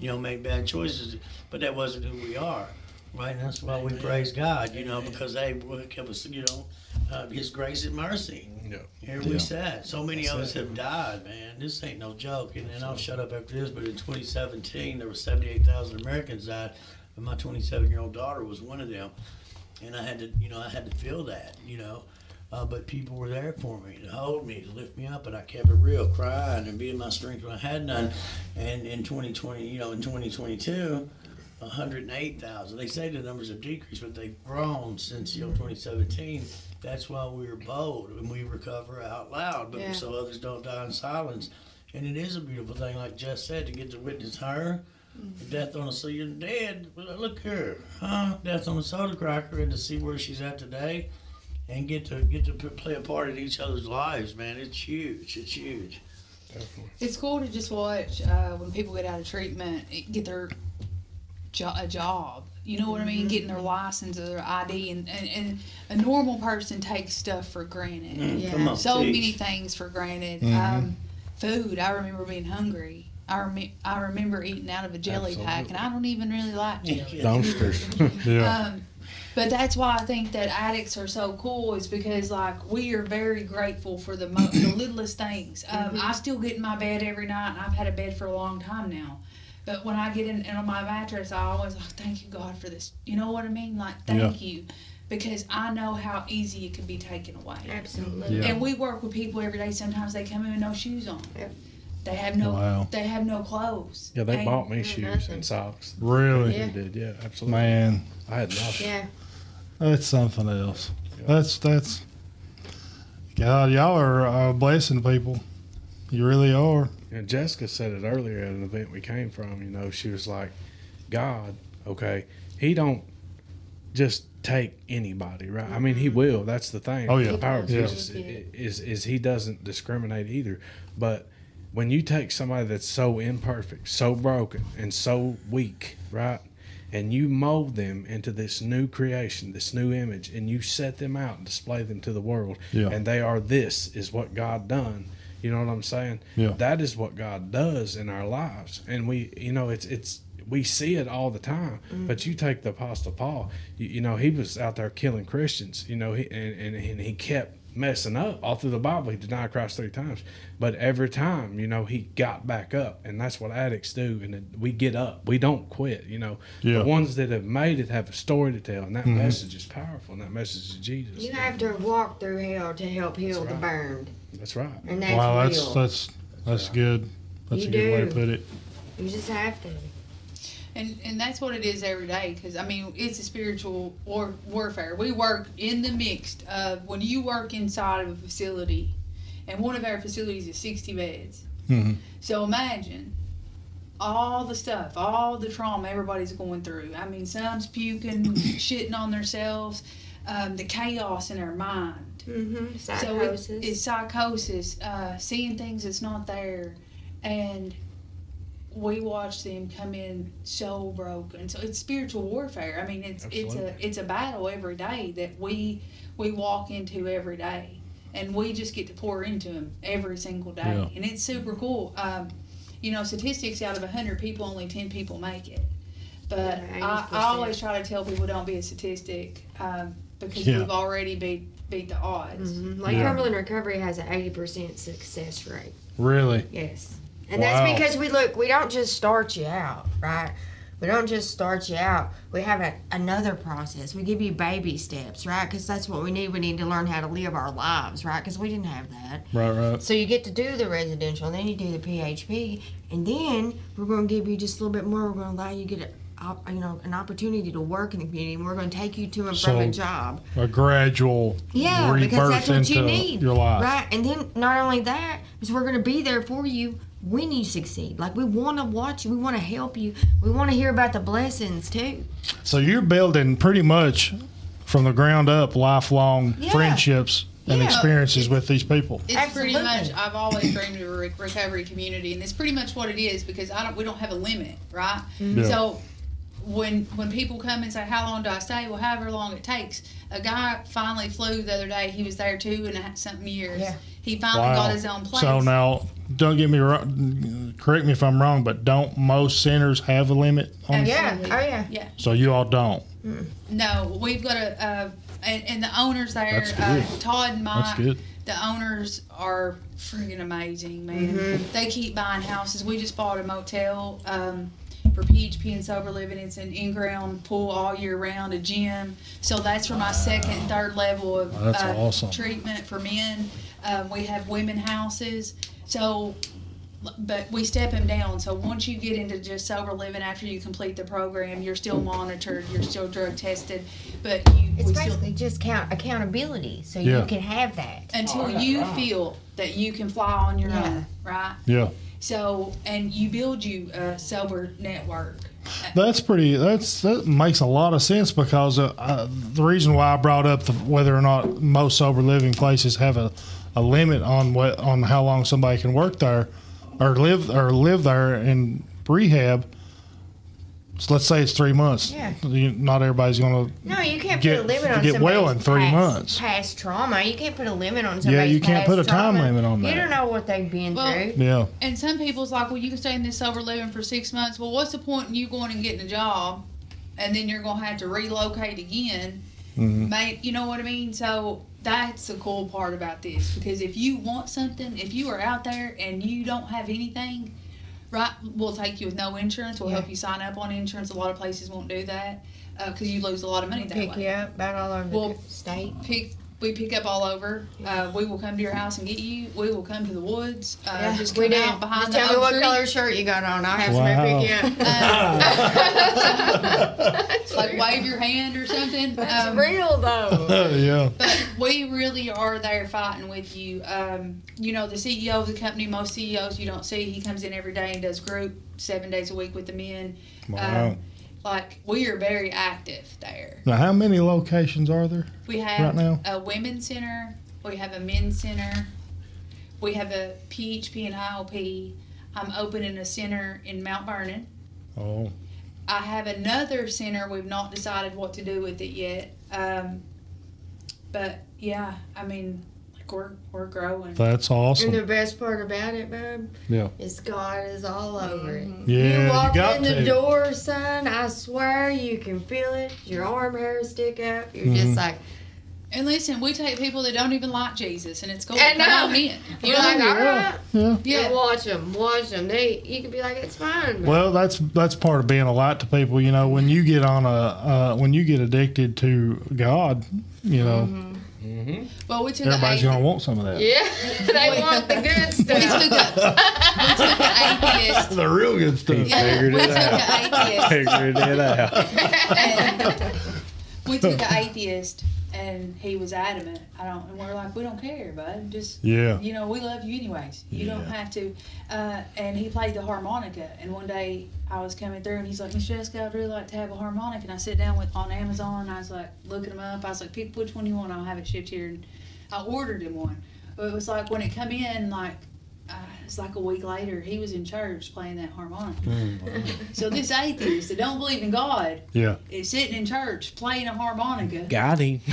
You know, made bad choices, but that wasn't who we are, right? And that's why we praise God. You know, because they kept us, you know, uh, His grace and mercy. Yeah. Here Yeah. we sat. So many of us have died, man. This ain't no joke. And, and I'll shut up after this. But in 2017, there were 78,000 Americans died, and my 27-year-old daughter was one of them. And I had to, you know, I had to feel that, you know. Uh, but people were there for me to hold me, to lift me up, and I kept it real, crying and being my strength when I had none. And in 2020, you know, in 2022, 108,000. They say the numbers have decreased, but they've grown since you know 2017. That's why we are bold and we recover out loud, but Yeah. so others don't die in silence. And it is a beautiful thing, like Jess said, to get to witness her. Death on a so you're dead. Look here, huh? Death on a soda cracker, and to see where she's at today, and get to get to play a part in each other's lives, man. It's huge. It's huge. It's cool to just watch uh, when people get out of treatment, get their jo- a job. You know what I mean? Getting their license or their ID, and, and, and a normal person takes stuff for granted. Mm, Yeah. Come on, So teach. many things for granted. Mhm. Um, food. I remember being hungry. I, rem- I remember eating out of a jelly pack, and I don't even really like jelly. Dumpsters. Yeah. Um, but that's why I think that addicts are so cool is because like we are very grateful for the, mo- the littlest things. Um, I still get in my bed every night, and I've had a bed for a long time now. But when I get in, in on my mattress, I always like thank you God for this. You know what I mean? Like thank you, because I know how easy it could be taken away. Absolutely. Yeah. And we work with people every day. Sometimes they come in with no shoes on. Yep. They have no. Wow. They have no clothes. Yeah, they And- bought me Yeah, shoes nothing. and socks. Really, Yeah. They did, yeah, absolutely. man, I had nothing. Yeah. that's something else. That's that's God, y'all are uh, blessing people. You really are. And Jessica said it earlier at an event we came from. You know, she was like, "God, okay, He don't just take anybody, right? I mean, He will. That's the thing. Oh, yeah. the power of Yeah. Jesus is is He doesn't discriminate either. But when you take somebody that's so imperfect, so broken, and so weak, right? And you mold them into this new creation, this new image, and you set them out and display them to the world, Yeah. and they are this is what God done. You know what I'm saying? Yeah. That is what God does in our lives, and we, you know, it's it's we see it all the time. Mm. But you take the Apostle Paul, you, you know, he was out there killing Christians, you know, he, and, and and he kept messing up all through the Bible. He denied Christ three times, but every time, you know, he got back up, and that's what addicts do. And then we get up, we don't quit. You know, Yeah. the ones that have made it have a story to tell, and that mm-hmm. message is powerful. And that message is Jesus. You have to walk through hell to help heal That's the burned, That's right. and that's wow, that's real. that's that's good. That's You a good way to put it. you just have to. And and that's what it is every day. Because I mean, it's a spiritual war, warfare. We work in the mixed of when you work inside of a facility, and one of our facilities is sixty beds. Mhm. So imagine all the stuff, all the trauma everybody's going through. I mean, some's puking, shitting on themselves, um, the chaos in their mind. Mm-hmm. So it, it's psychosis, uh, seeing things that's not there, and we watch them come in so broken. So it's spiritual warfare. I mean, it's Absolutely. it's a it's a battle every day that we we walk into every day, and we just get to pour into them every single day, Yeah. and it's super cool. Um, you know, statistics out of hundred people, only ten people make it. But Yeah, I, I always try to tell people don't be a statistic um, because Yeah. we've already beat beat the odds. Mhm. Like Yeah. Cumberland Recovery has an eighty percent success rate. Really? Yes. And Wow. that's because we look, we don't just start you out, right? We don't just start you out. We have a, another process. We give you baby steps, right? Because that's what we need. We need to learn how to live our lives, right? Because we didn't have that. Right, right. So you get to do the residential, and then you do the PHP, and then we're going to give you just a little bit more. We're going to allow you to get a, you know, an opportunity to work in the community, and we're going to take you to and from a job. A gradual Yeah, because that's what you need. your life. Right. And then not only that, is we're gonna be there for you when you succeed. Like we wanna watch you, we wanna help you, we wanna hear about the blessings too. So you're building pretty much from the ground up lifelong Yeah. friendships and Yeah. experiences with these people. It's Absolutely. pretty much. I've always dreamed of a recovery community, and it's pretty much what it is because I don't. We don't have a limit, right? Yeah. So when when people come and say, "How long do I stay?" Well, however long it takes. A guy finally flew the other day. He was there two and a half something years. Yeah. He finally Wow. got his own place. So now, don't get me wrong. Correct me if I'm wrong, but don't most centers have a limit on? Yeah. Oh yeah. Yeah. So you all don't. No, we've got a, uh, and, and the owners there, That's uh, good. Todd and Mike. That's good. The owners are freaking amazing, man. They keep buying houses. We just bought a motel um, for PHP and sober living. It's an in-ground pool all year round, a gym. So that's for my second and third level of That's uh, awesome. treatment for men. Um, we have women houses. So, but we step them down. So once you get into just sober living after you complete the program, you're still monitored. You're still drug tested, but you It's we still basically just count accountability, so Yeah. you can have that. until you feel that you can fly on your Yeah. own, right? Yeah. So, and you build you a sober network. That's pretty. That's that makes a lot of sense because uh, the reason why I brought up the, whether or not most sober living places have a, a limit on what on how long somebody can work there, or live or live there in rehab. So let's say it's three months. Yeah. You, not everybody's going to. No, you can't Get- put a limit on get well somebody's in three past, months. Past trauma, you can't put a limit on somebody's Yeah, you can't past put a time trauma. limit on that. You don't know what they've been Well, through. Yeah. And some people's like, well, you can stay in this sober living for six months. Well, what's the point in you going and getting a job, and then you're gonna have to relocate again? Mhm. Mate, you know what I mean? So that's the cool part about this because if you want something, if you are out there and you don't have anything, right, we'll take you with no insurance. We'll help you sign up on insurance. A lot of places won't do that because you lose a lot of money that Pick way. you up about all over Well, the state. pick we pick up all over. Uh, we will come to your house and get you. We will come to the woods. Uh, Yeah, just we come do. out behind Just the tell me what tree. color shirt you got on. I'll have Wow. somebody pick you up. Like wave your hand or something. It's Um, real though. yeah. but we really are there fighting with you. Um, you know, the CEO of the company, most CEOs you don't see, he comes in every day and does group seven days a week with the men. Wow. Um, like, we are very active there. now, how many locations are there? We have Right now? a women's center, we have a men's center, we have a PHP and IOP. I'm opening a center in Mount Vernon. Oh, I have another center. We've not decided what to do with it yet. Um, but yeah, I mean, like we're we're growing. that's awesome. And the best part about it, bub, Yeah. is God is all over it. Yeah, you walk got in the to. door, son. I swear you can feel it. Your arm hairs stick up. You're Mhm. just like, And listen, we take people that don't even like Jesus, and it's cool. I Come know. on in. you're like, all right. Yeah. Yeah. Yeah. Watch them, watch them. They, you could be like, it's fine. Well, that's that's part of being a light to people. You know, when you get on a uh, when you get addicted to God, you know, Mm-hmm. Well, we took everybody's gonna want some of that. yeah, they want the good we stuff. took a we took an atheist. The real good stuff. Yeah, Figured we it took out. an atheist. Figured it out. and we took an atheist, and he was adamant. I don't, and we're like, we don't care, bud. Just Yeah. you know, we love you anyways. You don't have to. Uh, and he played the harmonica. And one day I was coming through, and he's like, Miss Jessica, I'd really like to have a harmonica. And I sit down with on Amazon. And I was like, looking them up. I was like, pick which one you want. I'll have it shipped here. And I ordered him one. But it was like when it come in, like. It's like a week later, he was in church playing that harmonica. Mm, so this atheist that don't believe in God Yeah. is sitting in church playing a harmonica, Got him.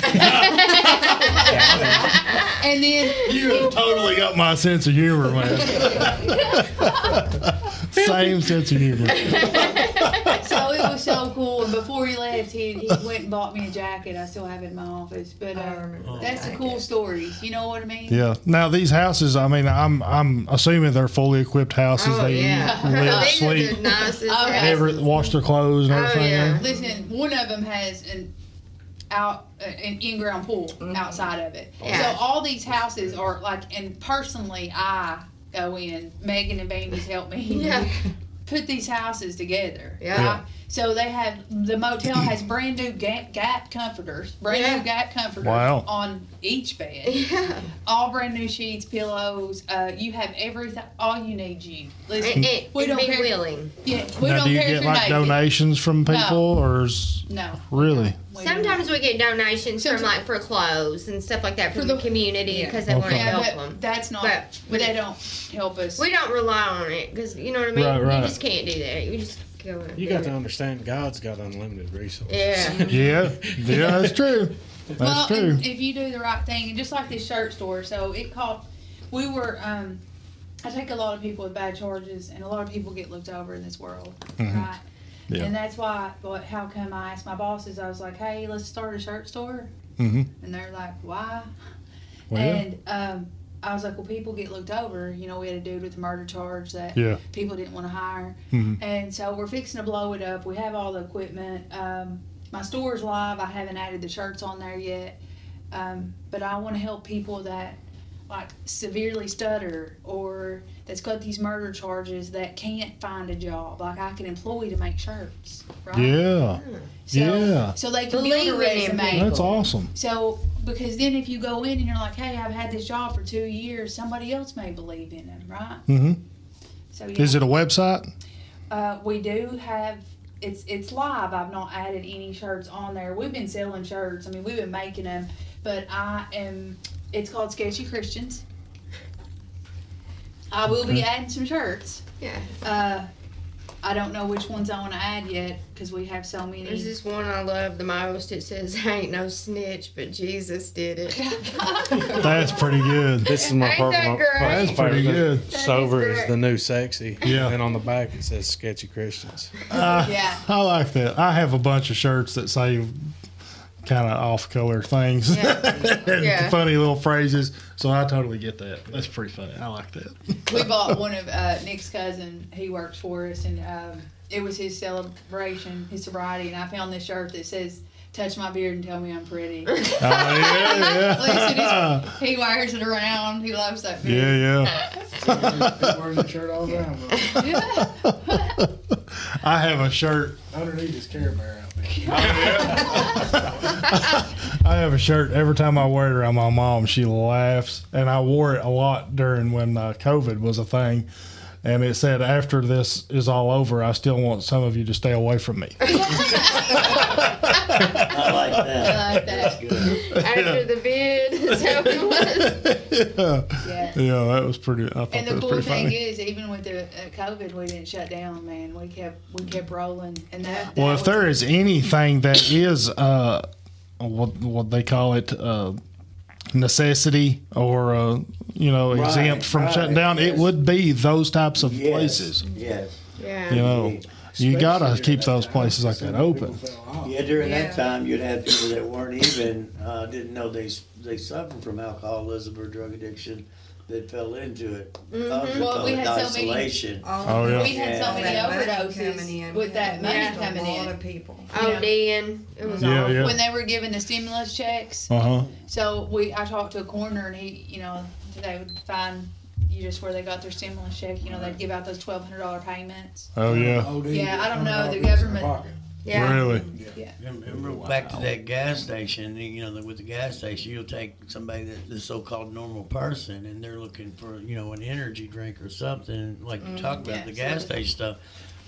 and then You have totally got my sense of humor, man. Same sense of humor. So it was so cool. And before he left, he, he went and bought me a jacket. I still have it in my office. But uh, remember that's the cool stories. You know what I mean? Yeah. Now these houses, I mean, I'm I'm assuming they're fully equipped houses. Oh, they yeah. eat, live, These sleep, nicest. Okay. every, wash their clothes and Oh, everything. yeah. Listen, one of them has an out uh, an in-ground pool outside of it. Yeah. So all these houses are like, and personally, I go in. Megan and Bambi's help me. Yeah. put these houses together. Yeah. right? So they have the motel has brand new Gap, Gap comforters, brand Yeah. new Gap comforters Wow. on each bed, Yeah. all brand new sheets, pillows. Uh, you have everything, all you need. You listen. And, and, We and don't be care- willing. yeah, we now, don't do you care get like naked. donations from people, No. or is No, really? we don't. Sometimes we get donations from like for clothes and stuff like that For from the- the community yeah. because they want to Okay. Yeah, help but them. that's not. But- But, they don't help us. We don't rely on it because you know what I mean. Right, right. You just can't do that. You just go. and You got to understand, God's got unlimited resources. Yeah. Yeah. Yeah, that's true. That's well, true. and if you do the right thing, and just like this shirt store, so it caught. We were. um I take a lot of people with bad charges, and a lot of people get looked over in this world, Mhm. right? Yeah. And that's why. But how come I asked my bosses? I was like, "Hey, let's start a shirt store," hmm and they're like, "Why?" Well, And um, I was like, "Well, people get looked over. You know, we had a dude with a murder charge that yeah. people didn't want to hire." hmm And so we're fixing to blow it up. We have all the equipment. Um, my store's live. I haven't added the shirts on there yet. Um, but I want to help people that like severely stutter or that's got these murder charges that can't find a job. Like I can employ to make shirts, right? Yeah. So, yeah. So they can Believe build a in resume. That's awesome. So because then if you go in and you're like, hey, I've had this job for two years, somebody else may believe in them, right? Mm-hmm. So yeah. Is it a website? Uh, we do have it's it's live. I've not added any shirts on there. We've been selling shirts. I mean, we've been making them, but I am. It's called Sketchy Christians. I will be adding some shirts. Yeah. Uh, I don't know which ones I want to add yet because we have so many. There's this one I love the most. It says, "Ain't no snitch, but Jesus did it." That's pretty good. This is my Ain't part. that My, great? That's pretty favorite. good. Sober That is is the new sexy. Yeah. And on the back it says sketchy Christians. Uh, Yeah. I like that. I have a bunch of shirts that say kind of off color things Yeah. and Yeah. funny little phrases. So I totally get that. That's pretty funny. I like that. we bought one of uh, Nick's cousin. He works for us, and um, it was his celebration, his sobriety. And I found this shirt that says touch my beard and tell me I'm pretty. Oh, yeah, yeah. he's- he wears it around. He loves that yeah, beard. yeah. He's wearing the shirt all the time. I have a shirt. Underneath his Care Bear outfit. I have a shirt. Every time I wear it around my mom, she laughs. And I wore it a lot during when uh, COVID was a thing. And it said, after this is all over, I still want some of you to stay away from me. I like that. I like that. Good. After the bid, is that what it was? yeah. Yeah. yeah, that was pretty, I thought And that the was cool pretty thing funny. is, even with the uh, COVID, we didn't shut down. Man, we kept we kept rolling. And that. Well, that if was- there is anything that is, uh, what, what they call it, uh, necessity or, uh, you know, Right, exempt from right, shutting down, it would be those types of Yes, places. Yes. Yeah. You know, you gotta keep those time, places like that open. Yeah, during Yeah. that time, you'd have people that weren't even, uh, didn't know they, they suffered from alcoholism or drug addiction that fell into it. Because Well, we the had so many- isolation. Oh, of yeah. we had so many That money coming overdoses in. with that money Yeah. coming a lot in. of people. ODing. It was Yeah, awful. yeah. When they were giving the stimulus checks, Uh huh. so we I talked to a coroner and he, you know, they would find you just where they got their stimulus check. You know, they'd give out those twelve hundred dollar payments. Oh yeah. OD Yeah, I don't know, the off his government- pocket. Yeah. Really? And Remember back to that gas station, you know, with the gas station, you'll take somebody that the so-called normal person and they're looking for, you know, an energy drink or something, like you mm, talked about, Yeah, the gas absolutely. station stuff.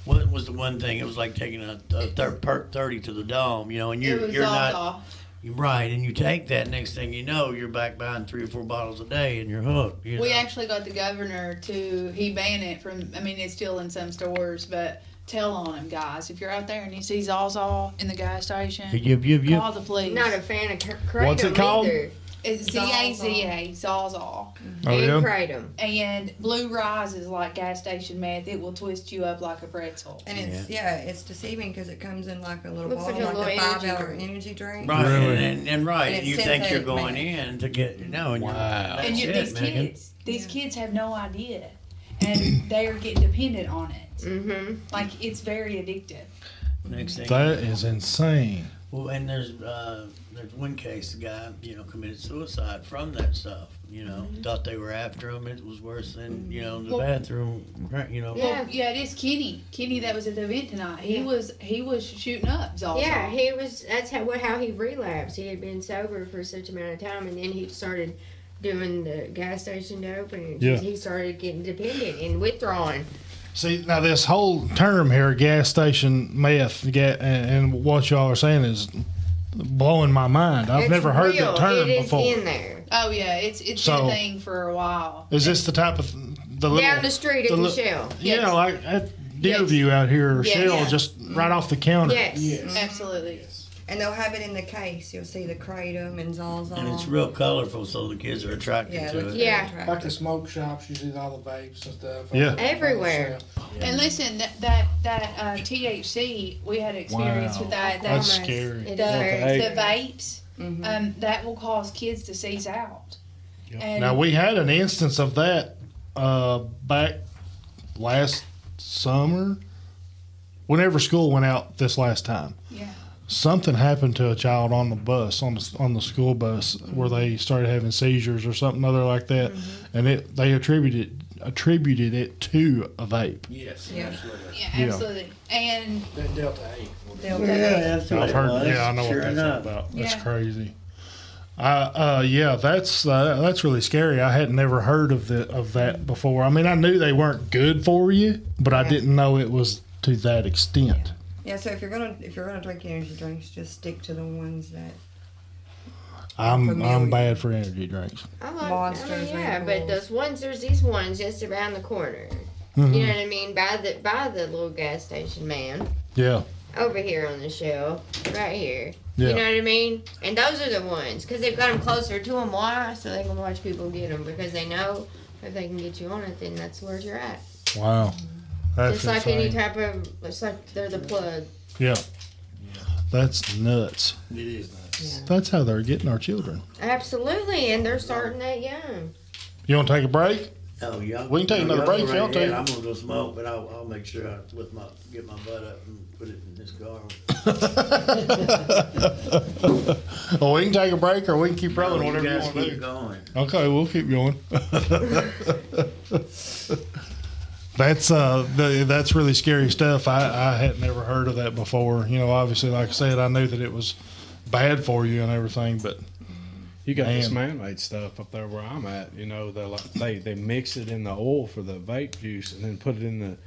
What was the one thing? It was like taking a, a thir- perk 30 to the dome, you know, and you're, it was you're all not, all. You're right, and you take that, next thing you know, you're back buying three or four bottles a day and you're hooked. You We know? actually got the governor to he banned it from. I mean, it's still in some stores, but tell on him, guys. If you're out there and you see Zazal in the gas station, Yep, yep, yep. call the police. Not a fan of K- Kratom What's it called? either. It's Z A Z A Zazal. Oh and yeah. Kratom. And Blue Rise is like gas station meth. It will twist you up like a pretzel. And it's yeah, it's deceiving because it comes in like a little Looks like bottle, a like, little a energy five hour drink. energy drink. Right, Really? and, and, and right, And and it's you think you're synthetic going meth. in to get, you know, and Wow. you're, and that's you, it, these Megan. kids, these Yeah. kids have no idea, and they are getting dependent on it. Mm-hmm. Like it's very addictive. Next thing. That is insane. Well, and there's uh, there's one case, the guy you know committed suicide from that stuff. You know, mm-hmm. thought they were after him. It was worse than you know the Well- bathroom. You know, Well, yeah, it is Kenny. Kenny that was at the event tonight. He Yeah. was he was shooting up Zazal. Yeah, he was. That's how what how he relapsed. He had been sober for such amount of time, and then he started doing the gas station to open. And Yeah. he started getting dependent and withdrawing. See now, this whole term here, gas station meth, ga- and, and what y'all are saying is blowing my mind. I've It's never heard real. that term It is before. in there. Oh yeah, it's it's So- been a thing for a while. Is this the type of the little Down the street the at the li- shell. Yeah, Yes. like at Yes. Out here, Yes. Shell, Yeah. just right off the counter. Yes. Yes. Absolutely. And they'll have it in the case. You'll see the kratom and Zazal. and it's real colorful, so the kids are attracted Yeah, to it. very Yeah. attractive. Like the smoke shops, you see all the vapes and stuff. Yeah. Everywhere. on the shelf. And listen, that that that uh, THC, we had experience Wow. with that. That's That scary. It is the, very the vapes, Mhm. um, that will cause kids to seize out. And Now we had an instance of that uh, back last summer. Whenever school went out this last time, yeah, something happened to a child on the bus on the on the school bus where they started having seizures or something other like that, and it they attributed attributed it to a vape. Yes, Yeah. absolutely. yeah, Yeah. absolutely. And That Delta 8. They'll Yeah, take that's what I've heard. Yeah, I know sure what that's enough. about. That's Yeah. crazy. Uh, uh, yeah, that's uh, that's really scary. I had never heard of the of that before. I mean, I knew they weren't good for you, but I didn't know it was to that extent. Yeah, so if you're gonna if you're gonna drink energy drinks, just stick to the ones that I'm Familiar. I'm bad for energy drinks. I like, I Monsters, mean, yeah, but those ones, there's these ones just around the corner. Mhm. You know what I mean? By the by the little gas station man Yeah, over here on the shelf, right here. Yeah. You know what I mean? And those are the ones because they've got them closer to them. Why? So they can watch people get them because they know if they can get you on it, then that's where you're at. wow, that's Just like any insane. type of, it's like they're the plug. Yeah, that's nuts. It is nice. That's how they're getting our children. Absolutely, and they're starting that young. You want to take a break? Oh, y'all. We can take another break right y'all want I'm gonna go smoke, but I'll, I'll make sure I with my get my butt up and put it in this car. well, we can take a break or we can keep rolling, No, whatever you guys want to keep do. going. Okay, we'll keep going. that's uh, th- that's really scary stuff. I, I had never heard of that before. You know, obviously, like I said, I knew that it was bad for you and everything, but You got this Man. man-made stuff up there where I'm at. You know, they like they they mix it in the oil for the vape juice and then put it in the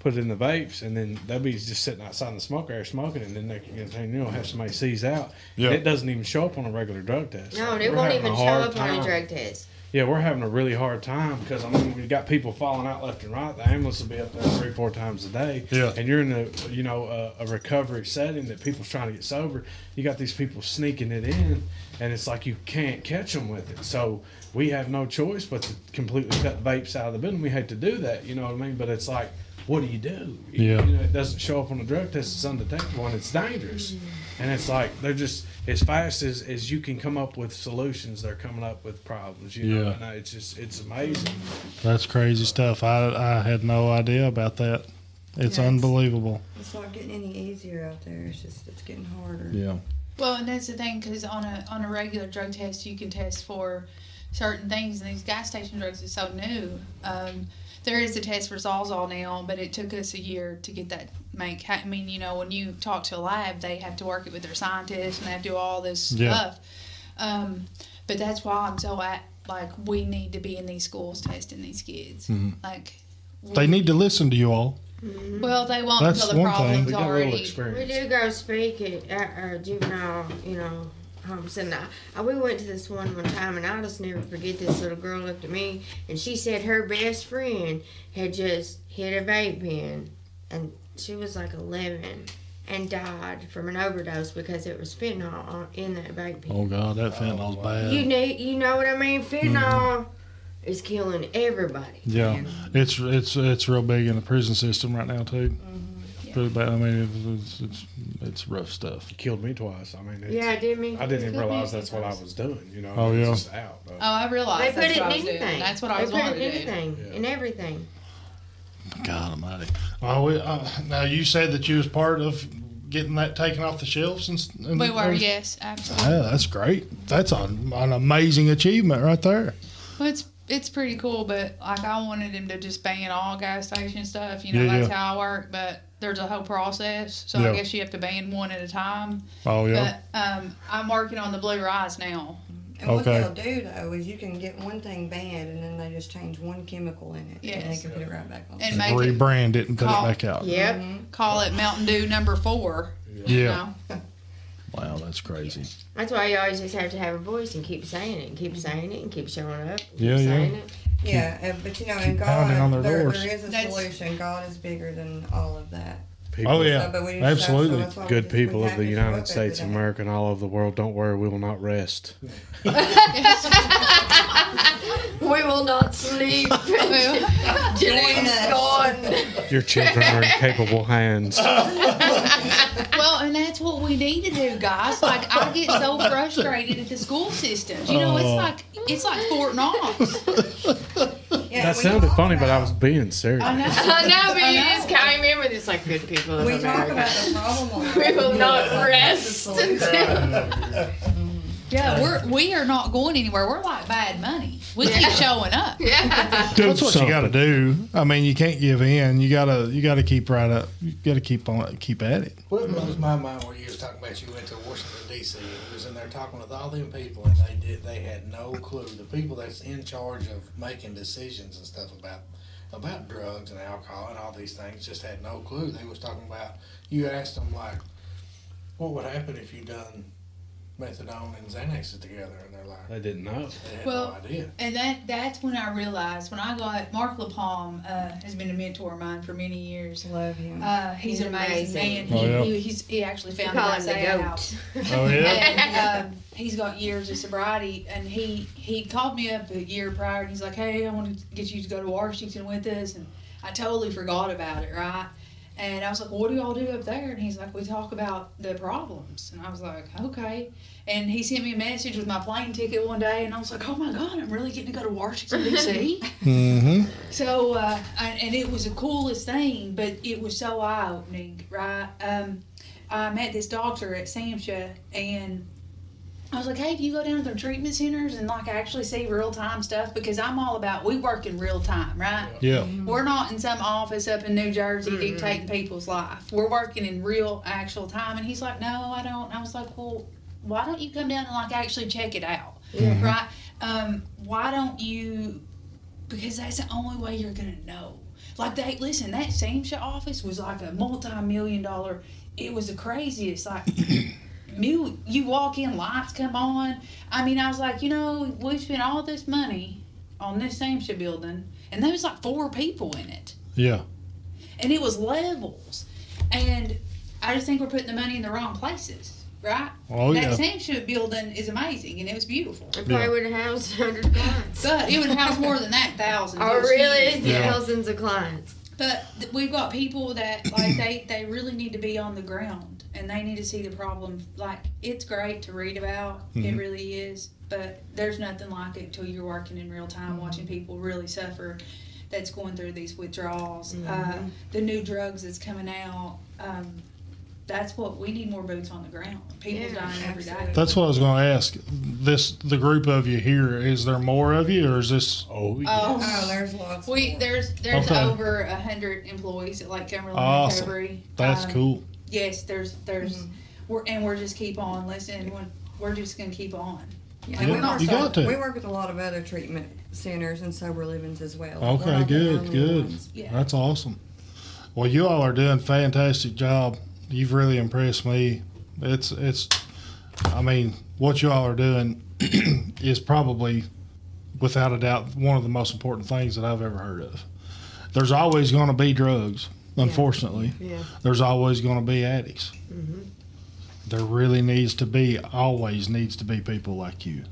put it in the vapes and then they'll be just sitting outside in the smoke area smoking and then next thing you know have somebody seize out. Yeah. It doesn't even show up on a regular drug test. No, Like, it won't even show hard up on a drug test. Yeah, we're having a really hard time because I mean we got people falling out left and right. The ambulance will be up there three, four times a day. Yeah. and you're in a you know a, a recovery setting that people's trying to get sober. You got these people sneaking it in, and it's like you can't catch them with it. So we have no choice but to completely cut vapes out of the building. We hate to do that, you know what I mean? But it's like, what do you do? Yeah. you know, it doesn't show up on the drug test. It's undetectable and it's dangerous. And it's like they're just as fast as, as you can come up with solutions, they're coming up with problems. You know, Yeah. and I- it's just it's amazing. that's crazy stuff. I I had no idea about that. It's Yeah, it's- unbelievable. It's not getting any easier out there. It's just it's getting harder. Yeah. Well, and that's the thing, because on a on a regular drug test, you can test for certain things, and these gas station drugs are so new. Um, there is a test for Zolzol now, but it took us a year to get that make. I mean, you know, when you talk to a lab, they have to work it with their scientists and they have to do all this Yeah. stuff. Um, but that's why I'm so at like we need to be in these schools testing these kids. Like Mm-hmm. They need to listen to you all. well, they won't That's until the one thing. problem's We got a little already. We do go speak at, at our juvenile, you know, homes. And I, I, we went to this one one time, and I'll just never forget this little girl looked at me, and she said her best friend had just hit a vape pen, and she was like 11 and died from an overdose because it was fentanyl on, in that vape pen. Oh God, that fentanyl's bad. You need, you know what I mean? Fentanyl mm-hmm. is killing everybody. Yeah, man. it's it's it's real big in the prison system right now too. Mm-hmm. Pretty bad. I mean, it's, it's it's it's rough stuff. It killed me twice. I mean, it's, Yeah, I did me? I didn't even realize that's few what I was doing. You know, Oh, it was yeah. just out. But Oh, I realized They put that's it in I doing. anything. That's what I was they was put it in do. anything, Yeah. in everything. God Almighty. Oh, we, uh, now you said that you was part of getting that taken off the shelves and, and We were, everything? yes, absolutely. Yeah, that's great. That's an, an amazing achievement right there. Well, it's it's pretty cool, but like I wanted him to just ban all gas station stuff. You know, Yeah, that's yeah. how I work. But there's a whole process, so Yeah. I guess you have to ban one at a time. Oh yeah. But um, I'm working on the blue rise now. And what Okay. they'll do though is you can get one thing banned and then they just change one chemical in it and Yes. they can put it right back on. And make it Rebrand it and put call- it back out. Yep. call it Mountain Dew number four. you Yeah. know? Wow, that's crazy. That's why you always just have to have a voice and keep saying it and keep saying it and keep showing up. Keep Yeah, yeah. saying it. Yeah, uh, but you know, in pounding on God, their there, doors. there is a That's- solution. God is bigger than all of that. People, Oh yeah, So, but we just- so absolutely. that's why we good people of the United States of. America and all over the world, don't worry, we will not rest. We will not sleep till Join us. gone. Your children are in capable hands. Well, and that's what we need to do, guys. Like I get so frustrated at the school systems. You know, it's Oh. like it's like Fort Knox. Yeah, That sounded talk funny, but I was being serious. I know. I know, but I you know. just came in with this like good people of We talk America. about the problem. We will not rest until. Yeah, we're we are not going anywhere. We're like bad money. We keep showing up. Yeah. Do That's what you got to do. I mean, you can't give in. You gotta you gotta keep right up. You gotta keep on keep at it. What blows my mind where you was talking about you went to Washington D.C. and you was in there talking with all them people and they did they had no clue. The people that's in charge of making decisions and stuff about about drugs and alcohol and all these things just had no clue. They was talking about you asked them like, what would happen if you done methadone and Xanaxes together, and they're like, They didn't know. they had Well, no idea. And that that's when I realized when I got Mark LaPalme uh, has been a mentor of mine for many years. Love him. Uh, he's, He's an amazing, amazing. man. He, Oh, yeah. he, he's, he actually found call the him the Isaiah house. Oh yeah. and um, he's got years of sobriety. And he he called me up a year prior, and he's like, "Hey, I want to get you to go to Washington with us." And I totally forgot about it, right? And I was like, "What do y'all do up there?" And he's like, "We talk about the problems." And I was like, "Okay." And he sent me a message with my plane ticket one day, and I was like, "Oh my god, I'm really getting to go to Washington D.C." Mm-hmm. So, uh, and, and it was the coolest thing, but it was so eye opening, right? Um, I met this doctor at SAMHSA, and I was like, hey, do you go down to their treatment centers and like actually see real time stuff? Because I'm all about, we work in real time, right? Yeah. Mm-hmm. We're not in some office up in New Jersey mm-hmm. dictating people's life. We're working in real, actual time. And he's like, no, I don't. And I was like, well, why don't you come down and like actually check it out? Mm-hmm. Right? Um, why don't you? Because that's the only way you're gonna know. Like they listen, that SAMHSA office was like a multi-million dollar. It was the craziest. Like, you you walk in, lights come on. I mean, I was like, you know, we spent all this money on this SAMHSA building, and there was like four people in it Yeah. and it was levels. And I just think we're putting the money in the wrong places, right? Oh, that yeah. SAMHSA building is amazing and it was beautiful. It probably Yeah. would have housed 100 clients. But it would house more than that, thousands. Oh, really? huge. Yeah. Thousands of clients. But th- we've got people that like they they really need to be on the ground and they need to see the problem. Like it's great to read about, it Mhm. really is. But there's nothing like it till you're working in real time, watching people really suffer. That's going through these withdrawals, uh, the new drugs that's coming out. Um, that's what we need more boots on the ground. People Yeah, dying every day. absolutely. That's what I was going to ask. This the group of you here. Is there more of you, or is this? Oh, yeah. Oh, Oh, there's lots. we more. there's there's Okay. over a hundred employees at Lake Cumberland Awesome. Recovery. That's Um, cool. Yes, there's there's Mhm. we're and we're just keep on listening. We're, we're just gonna keep on. Yeah, And we we're work You got with- to. We work with a lot of other treatment centers and sober livings as well. We're Okay, not the good, only good. ones. Yeah. That's awesome. Well, you all are doing a fantastic job. You've really impressed me. It's it's. I mean, what you all are doing is probably, without a doubt, one of the most important things that I've ever heard of. There's always going to be drugs. Unfortunately, Yeah. there's always going to be addicts. There really needs to be, always needs to be people like you.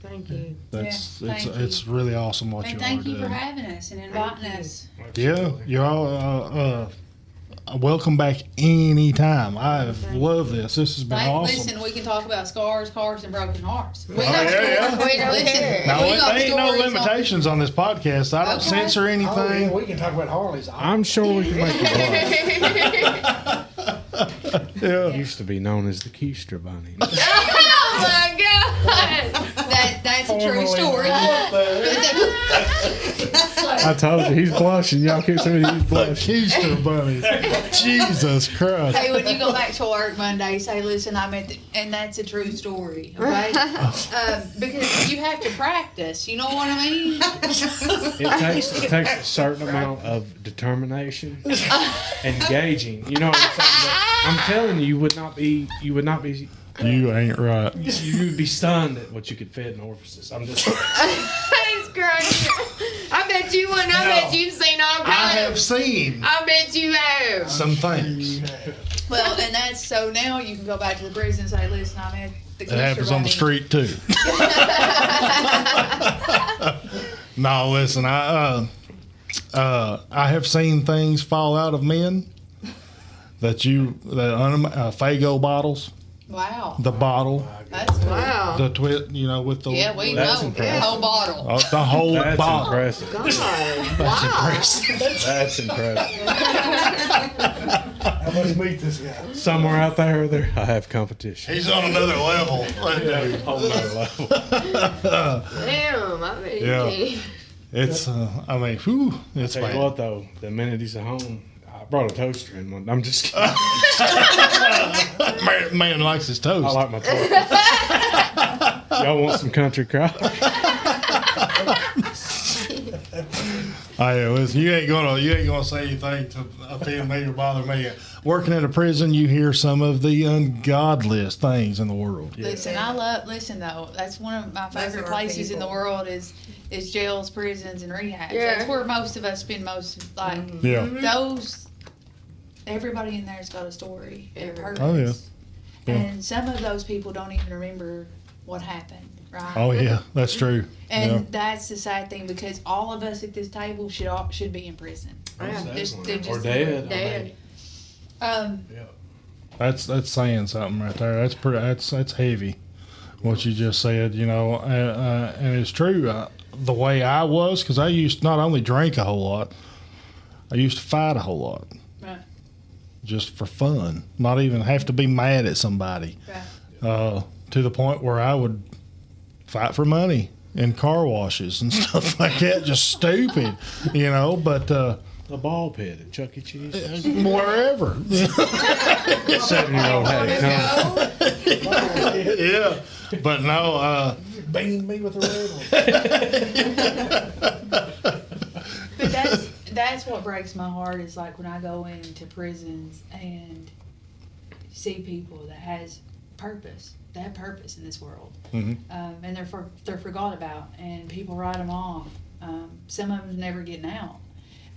Thank you. That's Yeah, it's thank you. it's really awesome what And you all thank are you doing. for having us and inviting us. Yeah, you're all uh, uh, welcome back anytime. I've loved this. This has been Thank, awesome. Listen, we can talk about scars, cars, and broken hearts. We Oh, got yeah, stories. yeah. We don't Listen, care. now, we there got ain't no stories on- limitations on this podcast. I don't Okay. censor Oh, yeah, anything. we can talk about Harleys. I'm sure we can make it work. yeah. Used to be known as the Keister Bunny. oh my God! That that's a true story. I told you he's blushing. Y'all keep saying he's The blushing. Keister bunny. Jesus Christ. hey, when you go back to work Monday, say, "Listen, I'm at," the, and that's a true story, okay? um, because you have to practice. You know what I mean? It takes it takes a certain amount of determination, engaging. You know what I'm saying? But I'm telling you, you would not be you would not be You ain't right. you would be stunned at what you could fit in orifices. I'm just He's crazy. I bet you wouldn't. I bet you've seen all I have seen I bet you have. some things. Well, and that's so now you can go back to the prison and say, "Listen, I'm at the." It happens on the street too. no, listen, I uh, uh, I have seen things fall out of men that you the un, uh, Faygo bottles, Wow, the bottle, that's cool. Wow. the twit, you know, with the Yeah, we That's know impressive. the whole bottle. uh, the whole bottle. that's bottle. impressive. God. Wow. That's impressive. How much meat this guy? Somewhere out there, there I have competition. He's on another level. that dude. Whole nother level. Damn, I bet Yeah. It's, uh, I mean, whew, it's Tell you bad. what though, the minute he's at home, I brought a toaster in one. I'm just kidding. man, man likes his toast. I like my toaster. Y'all want some country crock? Oh, yeah, listen, you ain't gonna you ain't gonna say anything to offend me or bother me. Working at a prison, you hear some of the ungodliest things in the world. Listen, I love. Listen though, that's one of my favorite are our places in the world is is jails, prisons, and rehabs. Yeah. That's where most of us spend most like Yeah. those. Everybody in there's got a story and a purpose. Oh, yeah. Yeah. And some of those people don't even remember what happened. right? Oh yeah, that's true. And yeah. that's the sad thing because all of us at this table should all, should be in prison. Yeah. Just- they're or just- dead. I Dead. mean, Um, That's that's saying something right there. That's pretty. That's that's heavy. What you just said, you know, uh, uh, and it's true. Uh, the way I was, because I used to not only drink a whole lot, I used to fight a whole lot, Right. Just for fun. Not even have to be mad at somebody. Right. Uh, to the point where I would fight for money in car washes and stuff like that. Just stupid, you know. But uh, the ball pit at Chuck E. Cheese. wherever, Seven year old had it coming. yeah. But no, uh, Banged me with a red one. But that's that's what breaks my heart is like when I go into prisons and see people that has purpose. They have purpose in this world, Mhm. um, and they're for, they're forgot about, and people write them off. Um, some of them's never getting out.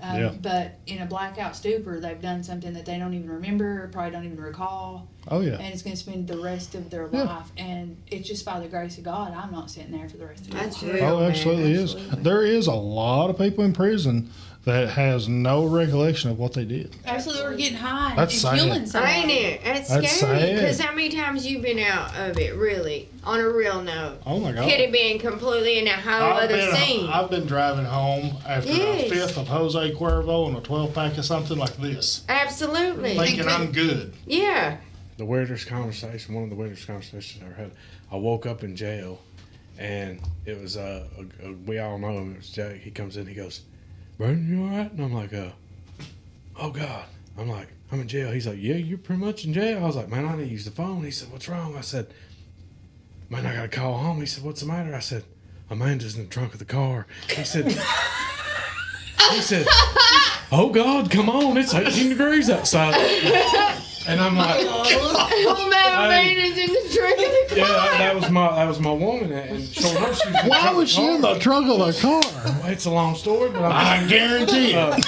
Um, Yeah. But in a blackout stupor, they've done something that they don't even remember, probably don't even recall, oh yeah. and it's going to spend the rest of their Yeah. life. And it's just by the grace of God, I'm not sitting there for the rest of my That's life. real. Oh, man, absolutely is. There is a lot of people in prison that has no recollection of what they did. Absolutely, we're getting high and, That's and killing sad. somebody. Ain't it? That's, That's scary. Because how many times you've been out of it, really? On a real note. Oh my God. Could have been completely in a whole I've other been, scene. I've been driving home after Yes. a fifth of Jose Cuervo and a 12 pack of something like this, Absolutely. thinking I'm good. Yeah. the weirdest conversation, one of the weirdest conversations I ever had. I woke up in jail, and it was uh, a, a, we all know him. It was Jake. He comes in, he goes, "Brandon, you all right?" And I'm like, "Uh, oh God." I'm like, "I'm in jail." He's like, "Yeah, you're pretty much in jail." I was like, "Man, I need to use the phone." He said, "What's wrong?" I said, "Man, I gotta call home." He said, "What's the matter?" I said, "Amanda's in the trunk of the car." He said. He said, "Oh God, come on! It's 18 degrees outside." And I'm like, Oh, man, Hey. man is in the trunk of the Yeah, car. that, that was my that was my woman, and sure enough, she was. in the Why was of she in the trunk of the car? Well, It's a long story, but I'm, I guarantee uh, it.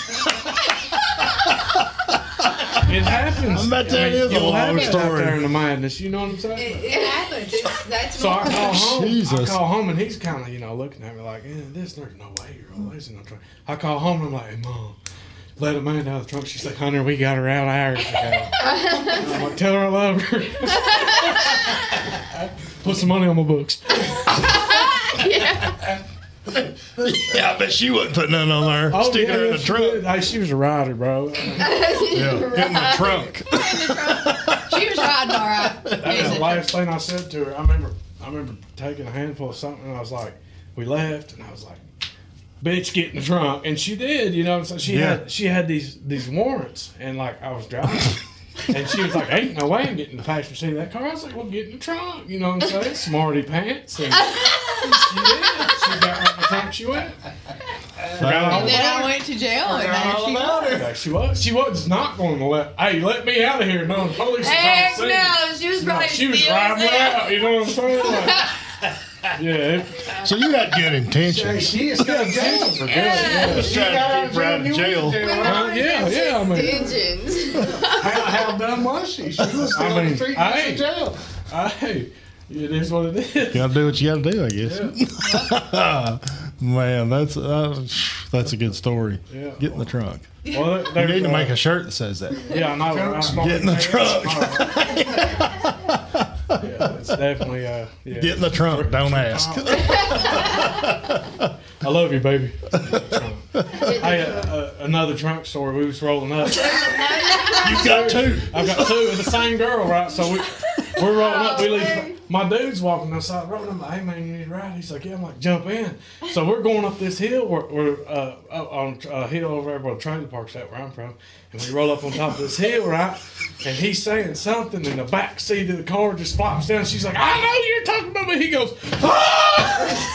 it happens. I bet that is a you'll long have it Out story. there in the madness, you know what I'm saying? It, it happens. It's, that's So I call home. I call home, and he's kind of you know looking at me like, eh, "This there's no way you're always in the trunk." I call home, and I'm like, "Hey, mom." Let Amanda out of the trunk. She's like, Hunter, we got her out hours ago. I'm like, tell her I love her. Put some money on my books. yeah. Yeah, I bet she wasn't putting nothing on there. Oh, sticking her in the she trunk. Hey, she was a rider, bro. Yeah, in the trunk. she was riding all right. That was the last thing I said to her. I remember, I remember taking a handful of something, and I was like, we left, and I was like, "Bitch, getting drunk, and she did. You know, so she Yeah. had she had these these warrants, and like I was driving. And she was like, "Ain't no way I'm getting the passenger seat of that car." I was like, "Well, get in the trunk." You know what I'm saying? Smarty pants. And she did. She got right in the trunk. She went. Forgot And then I went to jail, and Forgot there all she about was. her. Like, she was. She was not going to let. Hey, let me out of here. No, the police. are trying Heck to see me. no, she was No, probably she was still riding there. out. You know what I'm saying? Like, yeah, So you had good intentions. She is got jail for good. Yeah. Just trying to keep her out of jail. uh, yeah, yeah. I mean, Intentions. How, how dumb was she? She was still I on mean, the street hey. in jail. hey, it is what it is. You gotta do what you gotta do, I guess. Man, that's uh, that's a good story. Yeah. Get in the trunk. Well, You need to uh, make a shirt that says that. Yeah, I know. right? Get in the trunk. Yeah, it's definitely. Uh, yeah. Get in the trunk. Don't ask. I love you, baby. hey, uh, uh, another trunk story. We was rolling up. You've got two. I've got two of the same girl, right? So we we're rolling up. We leave. My dude's walking outside rolling. I'm like, hey man, you need a ride? He's like, yeah. I'm like, jump in. So we're going up this hill. We're, we're uh, on a hill over there where the trailer park's at, where I'm from. And we roll up on top of this hill, right? And he's saying something, and the back seat of the car just flops down. She's like, I know you're talking about me. He goes, ah!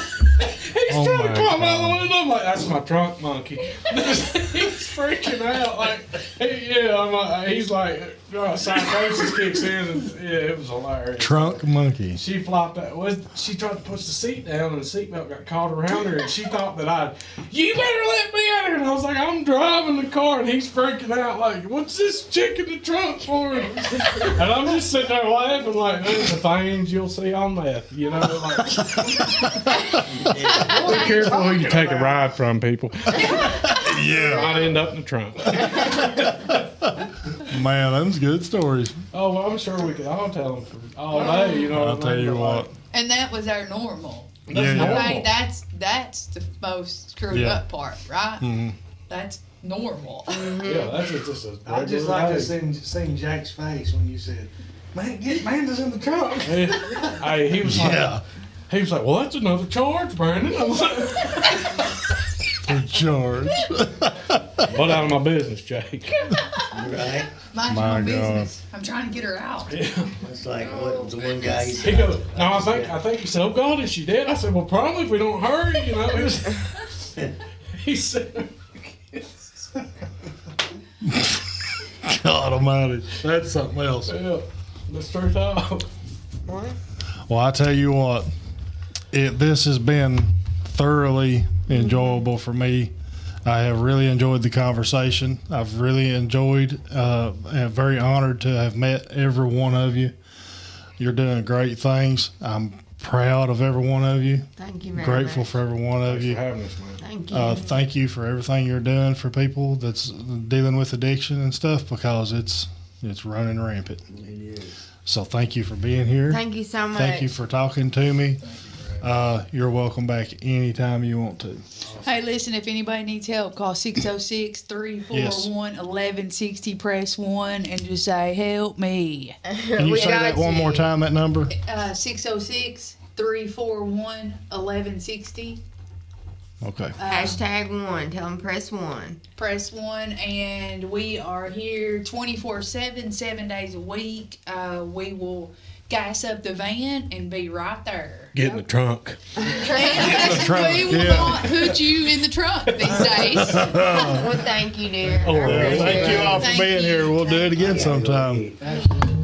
He's Oh trying my to call I'm out the window. I'm like, that's my trunk monkey. he's freaking out. Like, he, yeah, I'm like, he's like, uh, psychosis kicks in, and yeah, it was hilarious. Trunk monkey. She flopped out. Was she tried to push the seat down, and the seatbelt got caught around her, and she thought that I'd, you better let me out of here. And I was like, I'm driving the car, and he's freaking out, like, what's this chick in the trunk for? And I'm just sitting there laughing, like, those are things you'll see on meth, you know? Like, be careful who you take a ride from, people. Yeah. Might end up in the trunk. Man, them's good stories. Oh, well, I'm sure we could all tell them for all day, you know. I'll what I tell mean? you But, what. And that was our normal. That's Yeah, yeah. normal. Okay, that's that's the most screwed Yeah. up part, right? Mhm. That's normal. Yeah, that's just, just a I just regular like day. to see, seeing Jack's face when you said, "Man, get Amanda's in the trunk." Hey, he was like, Yeah. He was like, well, that's another charge, Brandon. I was like, For charge. But out of my business, Jake. Right? Mind My own business. I'm trying to get her out. Yeah. It's like what the one guy he He said. goes, no, I think, I think he said, oh God, is she dead? I said, well, probably if we don't hurry, you know. He, was, he said, God almighty. That's something else. yeah, the straight out. Well, I tell you what, it, this has been thoroughly enjoyable for me. I have really enjoyed the conversation. I've really enjoyed, uh, and very honored to have met every one of you. You're doing great things. I'm proud of every one of you. Thank you very Grateful much. for every one of Thanks you. for having us, man. Thank you. Uh, thank you for everything you're doing for people that's dealing with addiction and stuff because it's it's running rampant. It is. So thank you for being here. Thank you so much. Thank you for talking to me. Uh, you're welcome back anytime you want to. Hey, listen, if anybody needs help, call 606 341 1160, press 1, and just say, Help me. Can you say got that one more time? That number. Uh, 606 341 1160, Okay. Hashtag one. Tell them press one. press 1, and we are here 24 7, seven days a week. Uh, we will gas up the van and be right there. Get in the trunk. trunk, we will yeah. not put you in the trunk these days. Well, thank you, dear. Oh, well, Thank you all for Thank being you. here. We'll do it again sometime. Absolutely.